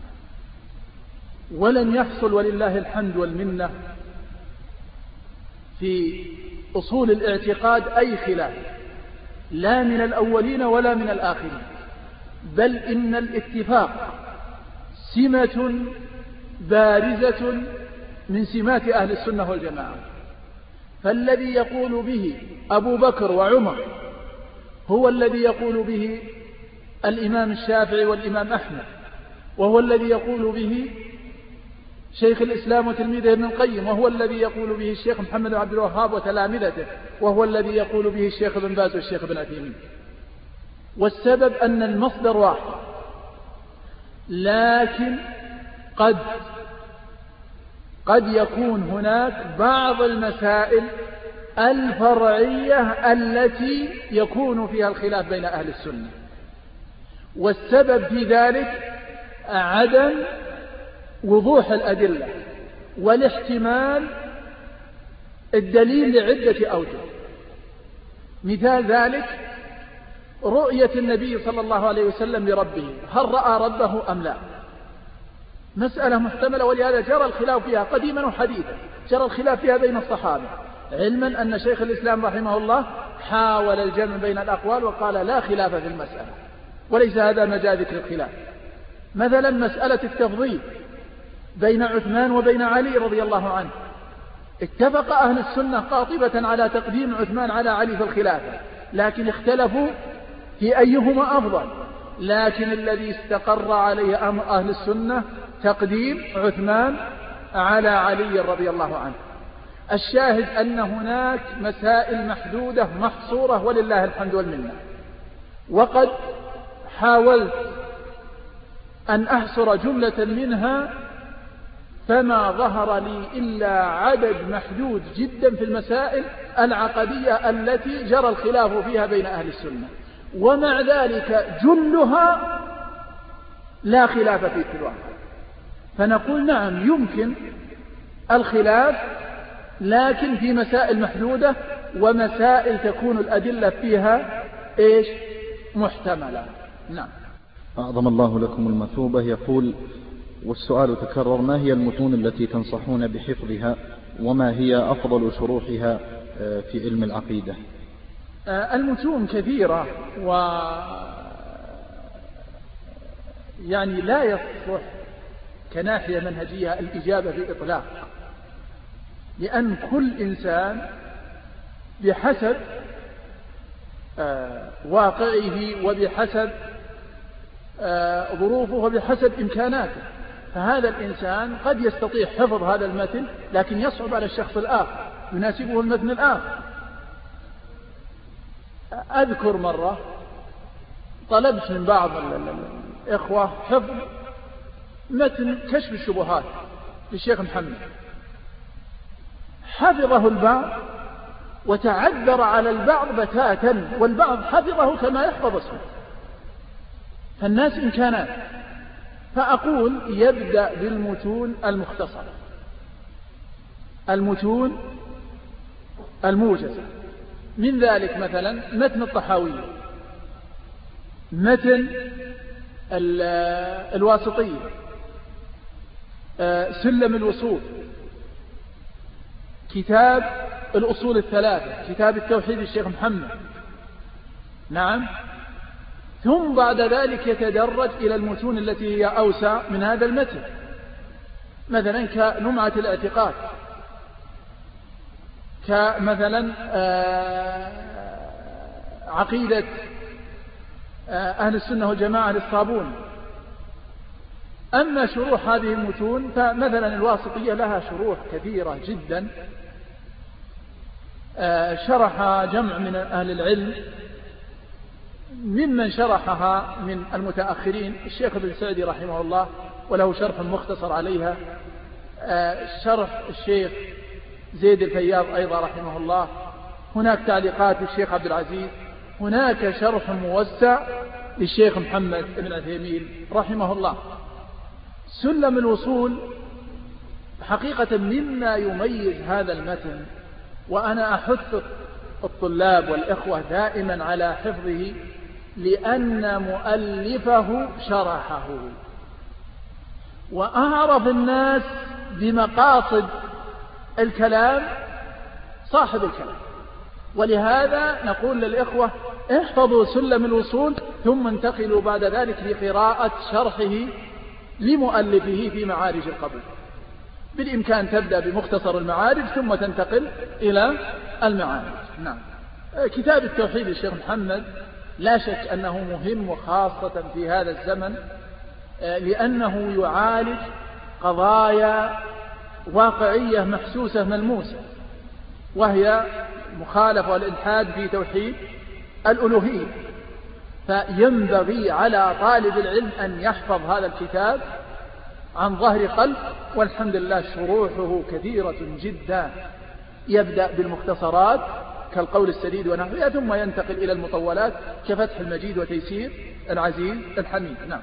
ولن يحصل ولله الحمد والمنة في أصول الاعتقاد أي خلاف لا من الأولين ولا من الآخرين بل إن الاتفاق سمة بارزة من سمات أهل السنة والجماعة. فالذي يقول به أبو بكر وعمر هو الذي يقول به الإمام الشافعي والإمام أحمد وهو الذي يقول به شيخ الإسلام وتلميذه ابن القيم وهو الذي يقول به الشيخ محمد عبد الوهاب وتلامذته وهو الذي يقول به الشيخ ابن باز والشيخ ابن عثيمين والسبب أن المصدر واحد لكن قد قد يكون هناك بعض المسائل الفرعية التي يكون فيها الخلاف بين أهل السنة. والسبب في ذلك عدم وضوح الأدلة والاحتمال الدليل لعدة أوجه. مثال ذلك رؤية النبي صلى الله عليه وسلم لربه هل رأى ربه أم لا؟ مسألة محتملة ولهذا جرى الخلاف فيها قديما وحديثا. جرى الخلاف فيها بين الصحابة. علما أن شيخ الإسلام رحمه الله حاول الجمع بين الأقوال وقال لا خلاف في المسألة وليس هذا مجال ذكر الخلاف. مثلا مسألة التفضيل بين عثمان وبين علي رضي الله عنه. اتفق أهل السنة قاطبة على تقديم عثمان على علي في الخلافة لكن اختلفوا في أيهما أفضل. لكن الذي استقر عليه أمر أهل السنة تقديم عثمان على علي رضي الله عنه. الشاهد أن هناك مسائل محدودة محصورة ولله الحمد والمنة. وقد حاولت أن أحصر جملة منها فما ظهر لي إلا عدد محدود جدا في المسائل العقدية التي جرى الخلاف فيها بين أهل السنة. ومع ذلك جلها لا خلاف في تلوها فنقول نعم يمكن الخلاف لكن في مسائل محدودة ومسائل تكون الأدلة فيها إيش؟ محتملة. نعم. أعظم الله لكم المثوبة. يقول والسؤال تكرر ما هي المتون التي تنصحون بحفظها؟ وما هي أفضل شروحها؟ آه، في علم العقيدة. آه، المتون كثيرة و يعني لا يصلح كناحية منهجية الإجابة في إطلاق. لأن كل إنسان بحسب آه، واقعه وبحسب ظروفه وبحسب إمكاناته. فهذا الإنسان قد يستطيع حفظ هذا المتن لكن يصعب على الشخص الآخر يناسبه المتن الآخر. أذكر مرة طلبت من بعض الإخوة حفظ متن كشف الشبهات للشيخ محمد. حفظه البعض وتعذر على البعض بتاتا والبعض حفظه كما يحفظ اسمه. فالناس إمكانات فأقول يبدأ بالمتون المختصرة. المتون الموجزة. من ذلك مثلا متن الطحاوية متن الواسطية. سلم الوصول. كتاب الأصول الثلاثة كتاب التوحيد الشيخ محمد. نعم. ثم بعد ذلك يتدرج إلى المتون التي هي أوسع من هذا المتن. مثلا كنمعة الاعتقاد. كمثلا آه، عقيدة آه، أهل السنة والجماعة للصابون. أما شروح هذه المتون فمثلا الواسطية لها شروح كثيرة جدا. آه، شرح جمع من أهل العلم. ممن شرحها من المتأخرين الشيخ ابن سعدي رحمه الله وله شرح مختصر عليها. آه، شرح الشيخ زيد الفياض أيضا رحمه الله. هناك تعليقات للشيخ عبد العزيز. هناك شرح موسع للشيخ محمد بن عثيمين رحمه الله. سلم الوصول حقيقة مما يميز هذا المتن وأنا أحث الطلاب والإخوة دائما على حفظه لأن مؤلفه شرحه. وأعرف الناس بمقاصد الكلام صاحب الكلام. ولهذا نقول للإخوة احفظوا سلم الوصول ثم انتقلوا بعد ذلك لقراءة شرحه لمؤلفه في معارج القبول. بالإمكان تبدأ بمختصر المعارج ثم تنتقل إلى المعارج. نعم. كتاب التوحيد الشيخ محمد لا شك أنه مهم وخاصة في هذا الزمن آه، لأنه يعالج قضايا واقعية محسوسة ملموسة وهي مخالفة والإلحاد في توحيد الألوهية. فينبغي على طالب العلم أن يحفظ هذا الكتاب عن ظهر قلب والحمد لله شروحه كثيرة جدا. يبدأ بالمختصرات كالقول السديد ونحوها ثم ينتقل إلى المطولات كفتح المجيد وتيسير العزيز الحميد. نعم.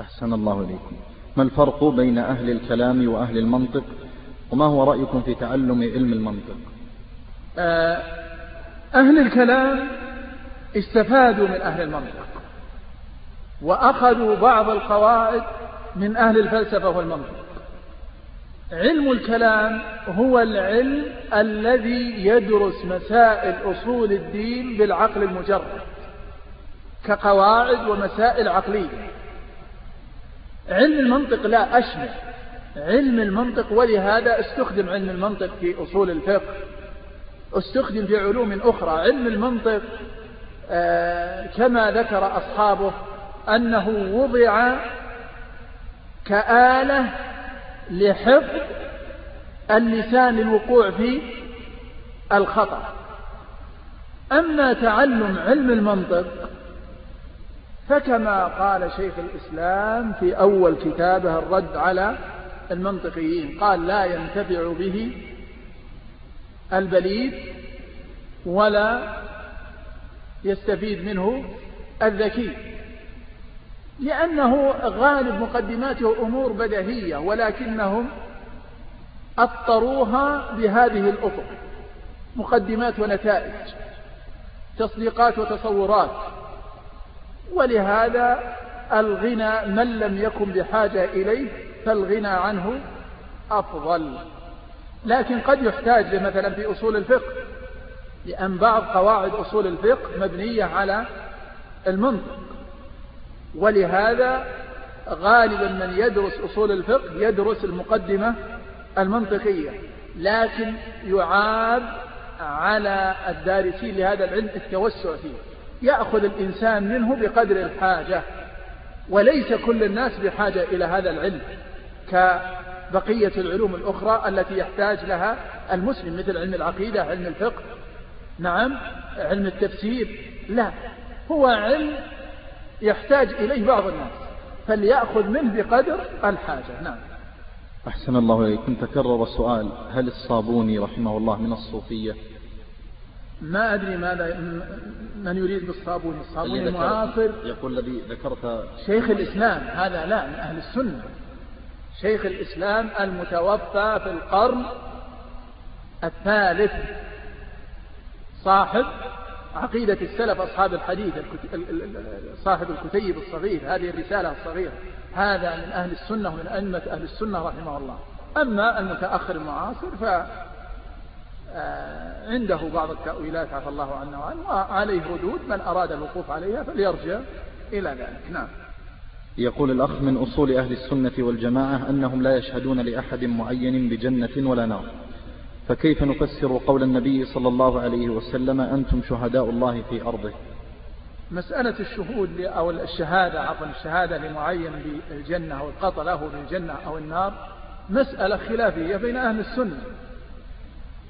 أحسن الله إليكم. ما الفرق بين أهل الكلام وأهل المنطق؟ وما هو رأيكم في تعلم علم المنطق؟ آه، أهل الكلام استفادوا من أهل المنطق وأخذوا بعض القواعد من أهل الفلسفة والمنطق علم الكلام هو العلم الذي يدرس مسائل أصول الدين بالعقل المجرد كقواعد ومسائل عقلية. علم المنطق لا أشمل علم المنطق ولهذا استخدم علم المنطق في أصول الفقه. استخدم في علوم أخرى. علم المنطق كما ذكر أصحابه أنه وضع كآلة لحفظ اللسان الوقوع في الخطأ. أما تعلم علم المنطق فكما قال شيخ الإسلام في أول كتابه الرد على المنطقيين قال لا ينتفع به البليد ولا يستفيد منه الذكي. لأنه غالب مقدماته أمور بديهية ولكنهم أطروها بهذه الأطر مقدمات ونتائج تصديقات وتصورات. ولهذا الغنى من لم يكن بحاجة إليه فالغنى عنه أفضل. لكن قد يحتاج مثلا في أصول الفقه لأن بعض قواعد أصول الفقه مبنية على المنطق. ولهذا غالبا من يدرس أصول الفقه يدرس المقدمة المنطقية لكن يعاب على الدارسين لهذا العلم التوسع فيه. يأخذ الإنسان منه بقدر الحاجة وليس كل الناس بحاجة إلى هذا العلم كبقية العلوم الأخرى التي يحتاج لها المسلم مثل علم العقيدة علم الفقه. نعم علم التفسير. لا هو علم يحتاج إليه بعض الناس. فليأخذ منه بقدر الحاجة. نعم. أحسن الله إليكم تكرر سؤال هل الصابوني رحمه الله من الصوفية؟ ما أدري ماذا من يريد بالصابوني. الصابوني المعاصر يقول الذي ذكرت شيخ الإسلام. هذا لا من أهل السنة. شيخ الإسلام المتوفى في القرن الثالث. صاحب عقيدة السلف أصحاب الحديث صاحب الكتيب الصغير هذه الرسالة الصغيرة. هذا من أهل السنة ومن أئمة أهل السنة رحمه الله. أما المتأخر المعاصر ف آه، عنده بعض التأويلات عفى الله عنه وعنه وعليه ردود من أراد الوقوف عليها فليرجع إلى ذلك. نعم. يقول الأخ من أصول أهل السنة والجماعة أنهم لا يشهدون لأحد معين بجنة ولا نار. فكيف نفسر قول النبي صلى الله عليه وسلم أنتم شهداء الله في أرضه؟ مسألة الشهود أو الشهادة عفوا الشهادة لمعين بالجنة أو القطع له بالجنة أو النار مسألة خلافية بين أهل السنة.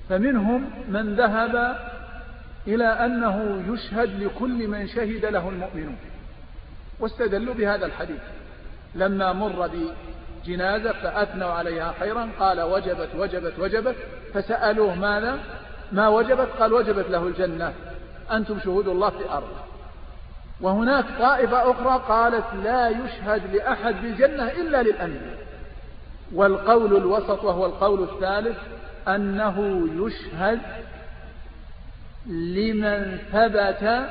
فمنهم من ذهب إلى أنه يشهد لكل من شهد له المؤمنون واستدلوا بهذا الحديث. لما مر بجنازة فأثنوا عليها خيرا قال وجبت وجبت وجبت. فسألوه ماذا؟ ما وجبت؟ قال وجبت له الجنة. أنتم شهود الله في أرض. وهناك طائفة أخرى قالت لا يشهد لأحد بالجنة إلا للأنبياء. والقول الوسط وهو القول الثالث أنه يشهد لمن ثبت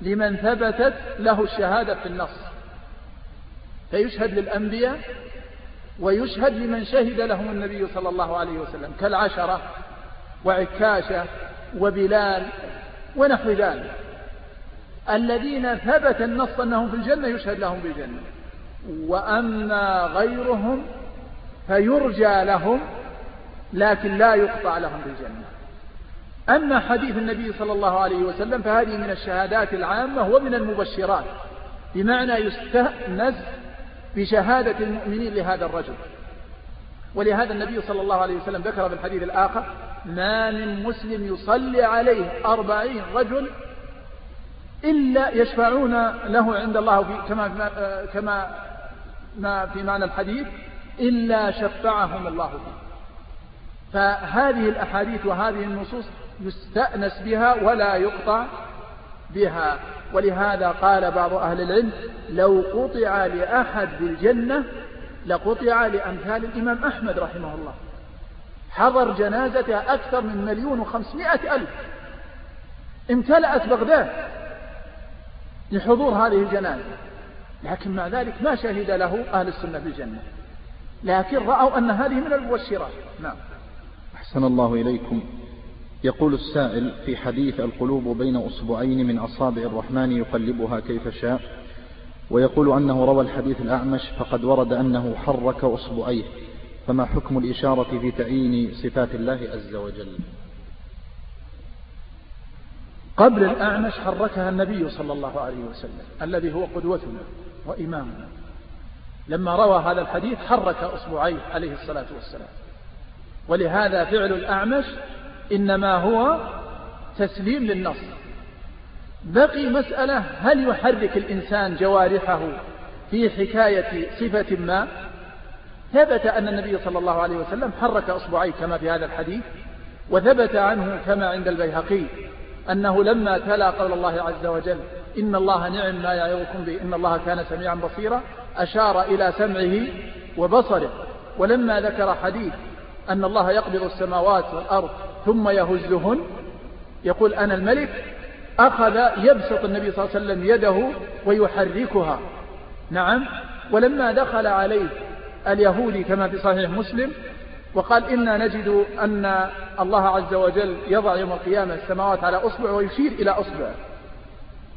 لمن ثبتت له الشهادة في النص. فيشهد للأنبياء ويشهد لمن شهد لهم النبي صلى الله عليه وسلم كالعشرة وعكاشة وبلال ونحو ذلك. الذين ثبت النص أنهم في الجنة يشهد لهم بالجنة وأما غيرهم فيرجى لهم لكن لا يقطع لهم بالجنة أما حديث النبي صلى الله عليه وسلم فهذه من الشهادات العامة ومن المبشرات بمعنى يستأنس بشهادة المؤمنين لهذا الرجل. ولهذا النبي صلى الله عليه وسلم ذكر في الحديث الآخر ما من مسلم يصلي عليه أربعين رجل إلا يشفعون له عند الله في كما كما ما في معنى الحديث إلا شفعهم الله فيه. فهذه الأحاديث وهذه النصوص يستأنس بها ولا يقطع بها. ولهذا قال بعض أهل العلم لو قطع لأحد بالجنة لقطع لأمثال الإمام أحمد رحمه الله. حضر جنازتها أكثر من مليون وخمسمائة ألف. امتلأت بغداد لحضور هذه الجنازة. لكن مع ذلك ما شهد له أهل السنة بالجنة لكن رأوا أن هذه من المبشرات. نعم. أحسن الله إليكم. يقول السائل في حديث القلوب بين أصبعين من أصابع الرحمن يقلبها كيف شاء ويقول أنه روى الحديث الأعمش فقد ورد أنه حرك أصبعيه فما حكم الإشارة في تعيين صفات الله عز وجل؟ قبل الأعمش حركها النبي صلى الله عليه وسلم الذي هو قدوتنا وإمامنا. لما روى هذا الحديث حرك أصبعيه عليه الصلاة والسلام. ولهذا فعل الأعمش إنما هو تسليم للنص. بقي مسألة هل يحرك الإنسان جوارحه في حكاية صفة ما؟ ثبت أن النبي صلى الله عليه وسلم حرك أصبعيه كما في هذا الحديث وثبت عنه كما عند البيهقي أنه لما تلا قول الله عز وجل إن الله نعم ما يعظكم به إن الله كان سميعا بصيرا أشار إلى سمعه وبصره. ولما ذكر حديث أن الله يقبض السماوات والأرض ثم يهزهن. يقول أنا الملك أخذ يبسط النبي صلى الله عليه وسلم يده ويحركها. نعم. ولما دخل عليه اليهودي كما في صحيح مسلم وقال إنا نجد أن الله عز وجل يضع يوم القيامة السماوات على أصبع ويشير إلى أصبع.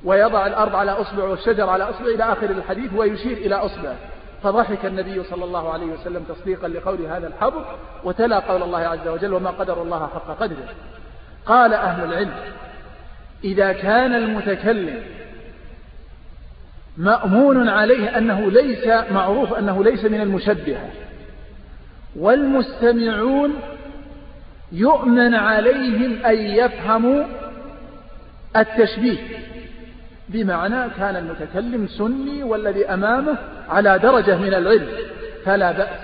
ويضع الأرض على أصبع والشجر على أصبع إلى آخر الحديث ويشير إلى أصبع. فضحك النبي صلى الله عليه وسلم تصديقا لقول هذا الحبر وتلا قول الله عز وجل وما قدر الله حق قدره. قال أهل العلم إذا كان المتكلم مأمون عليه أنه ليس معروف أنه ليس من المشبهة والمستمعون يؤمن عليهم أن يفهموا التشبيه بمعنى كان المتكلم سني والذي أمامه على درجة من العلم فلا بأس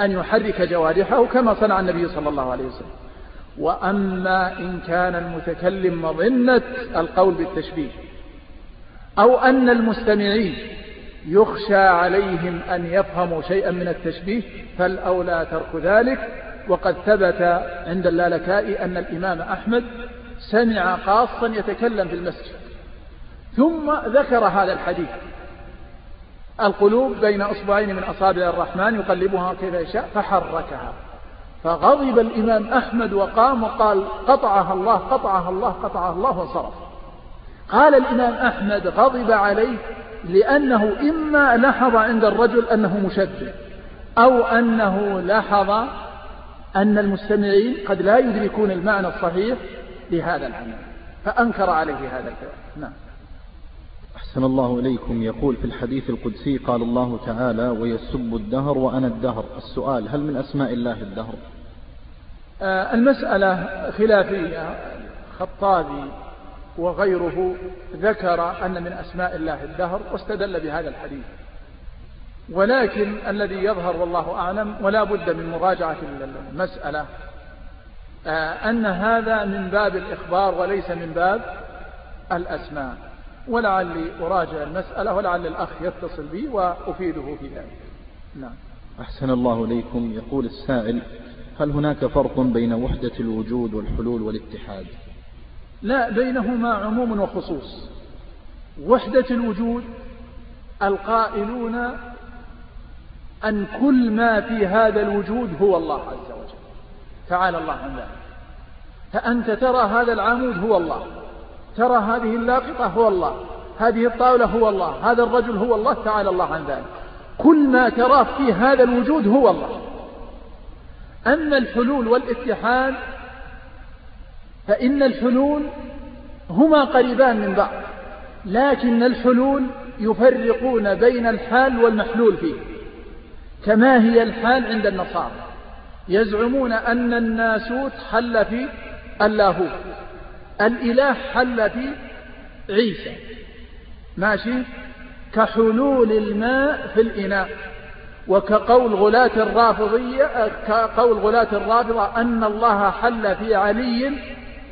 أن يحرك جوارحه كما صنع النبي صلى الله عليه وسلم. وأما إن كان المتكلم مظنة القول بالتشبيه أو أن المستمعين يخشى عليهم أن يفهموا شيئا من التشبيه فالأولى ترك ذلك. وقد ثبت عند اللالكائي أن الإمام أحمد سمع قاصا يتكلم في المسجد. ثم ذكر هذا الحديث. القلوب بين أصبعين من أصابع الرحمن يقلبها كيف يشاء فحركها. فغضب الإمام أحمد وقام وقال قطعها الله قطعها الله قطعها الله وصرف قال الإمام أحمد غضب عليه لأنه إما لحظ عند الرجل أنه مشبه أو أنه لحظ أن المستمعين قد لا يدركون المعنى الصحيح لهذا العمل. فأنكر عليه هذا الكلام. نعم. أحسن الله إليكم. يقول في الحديث القدسي قال الله تعالى ويسب الدهر وأنا الدهر. السؤال هل من أسماء الله الدهر؟ آه المسألة خلافية. خطابي وغيره ذكر أن من أسماء الله الدهر واستدل بهذا الحديث. ولكن الذي يظهر والله أعلم ولا بد من مراجعة المسألة آه أن هذا من باب الإخبار وليس من باب الأسماء. ولعلي أراجع المسألة ولعل الأخ يتصل بي وأفيده في ذلك. نعم. أحسن الله إليكم. يقول السائل هل هناك فرق بين وحدة الوجود والحلول والاتحاد؟ لا بينهما عموم وخصوص. وحدة الوجود القائلون أن كل ما في هذا الوجود هو الله عز وجل. تعالى الله عن ذلك. فأنت ترى هذا العمود هو الله. ترى هذه اللاقطة هو الله. هذه الطاولة هو الله. هذا الرجل هو الله تعالى الله عن ذلك. كل ما تراه في هذا الوجود هو الله. أما الحلول والاتحاد فإن الحلول هما قريبان من بعض لكن الحلول يفرقون بين الحال والمحلول فيه كما هي الحال عند النصارى. يزعمون أن الناسوت حل في اللاهوت. الإله حل في عيسى. ماشي؟ كحلول الماء في الإناء. وكقول غلاة الرافضية كقول غلاة الرافضة أن الله حل في علي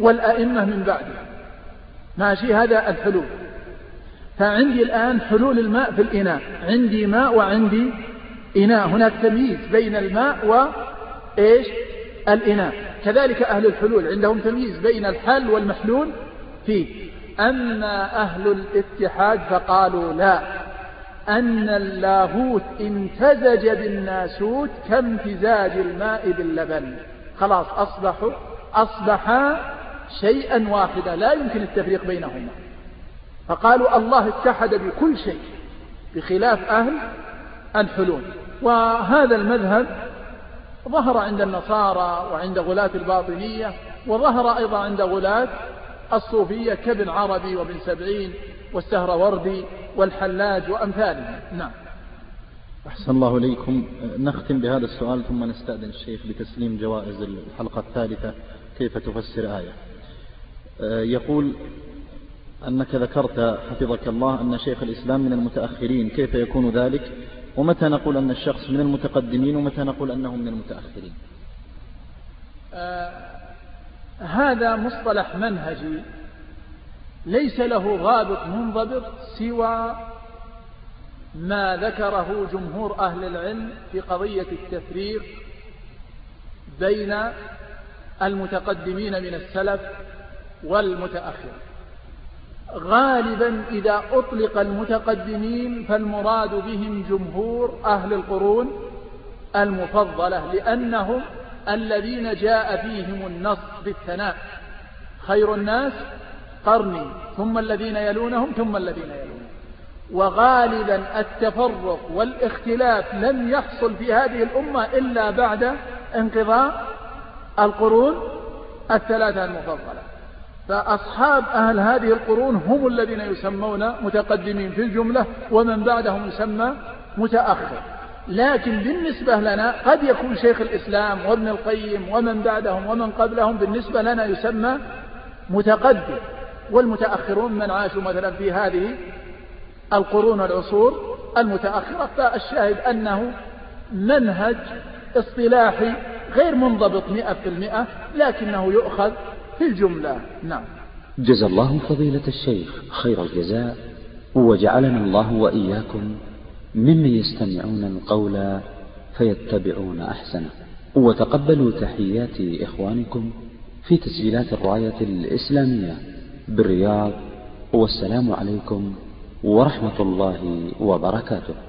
والأئمة من بعده. ماشي؟ هذا الحلول. فعندي الآن حلول الماء في الإناء. عندي ماء وعندي إناء. هناك تمييز بين الماء وإيش الإناث كذلك أهل الحلول عندهم تمييز بين الحل والمحلول فيه. أما أهل الاتحاد فقالوا لا أن اللاهوت امتزج بالناسوت كامتزاج الماء باللبن. خلاص أصبحوا أصبحا شيئا واحدا لا يمكن التفريق بينهما. فقالوا الله اتحد بكل شيء بخلاف أهل الحلول. وهذا المذهب ظهر عند النصارى وعند غلاة الباطنية وظهر أيضا عند غلاة الصوفية كابن عربي وابن سبعين والسهروردي والحلاج وأمثالهم. نعم. أحسن الله إليكم. نختم بهذا السؤال ثم نستأذن الشيخ بتسليم جوائز الحلقة الثالثة كيف تفسر آية. يقول أنك ذكرت حفظك الله أن شيخ الإسلام من المتأخرين كيف يكون ذلك؟ ومتى نقول أن الشخص من المتقدمين ومتى نقول أنه من المتأخرين؟ آه هذا مصطلح منهجي ليس له غابط منضبط سوى ما ذكره جمهور أهل العلم في قضية التفريق بين المتقدمين من السلف والمتأخر غالبا إذا أطلق المتقدمين فالمراد بهم جمهور أهل القرون المفضلة لأنهم الذين جاء فيهم النص بالثناء. خير الناس قرني ثم الذين يلونهم ثم الذين يلونهم. وغالبا التفرق والاختلاف لم يحصل في هذه الأمة إلا بعد انقضاء القرون الثلاثة المفضلة. فأصحاب أهل هذه القرون هم الذين يسمون متقدمين في الجملة ومن بعدهم يسمى متأخر. لكن بالنسبة لنا قد يكون شيخ الإسلام وابن القيم ومن بعدهم ومن قبلهم بالنسبة لنا يسمى متقدم والمتأخرون من عاشوا مثلا في هذه القرون والعصور المتأخرة. فالشاهد أنه منهج اصطلاحي غير منضبط مئة في المئة لكنه يؤخذ في الجملة. نعم. جزا الله فضيلة الشيخ خير الجزاء وجعلنا الله وإياكم ممن يستمعون القول فيتبعون أحسنه. وتقبلوا تحيات إخوانكم في تسجيلات الراية الإسلامية بالرياض والسلام عليكم ورحمة الله وبركاته.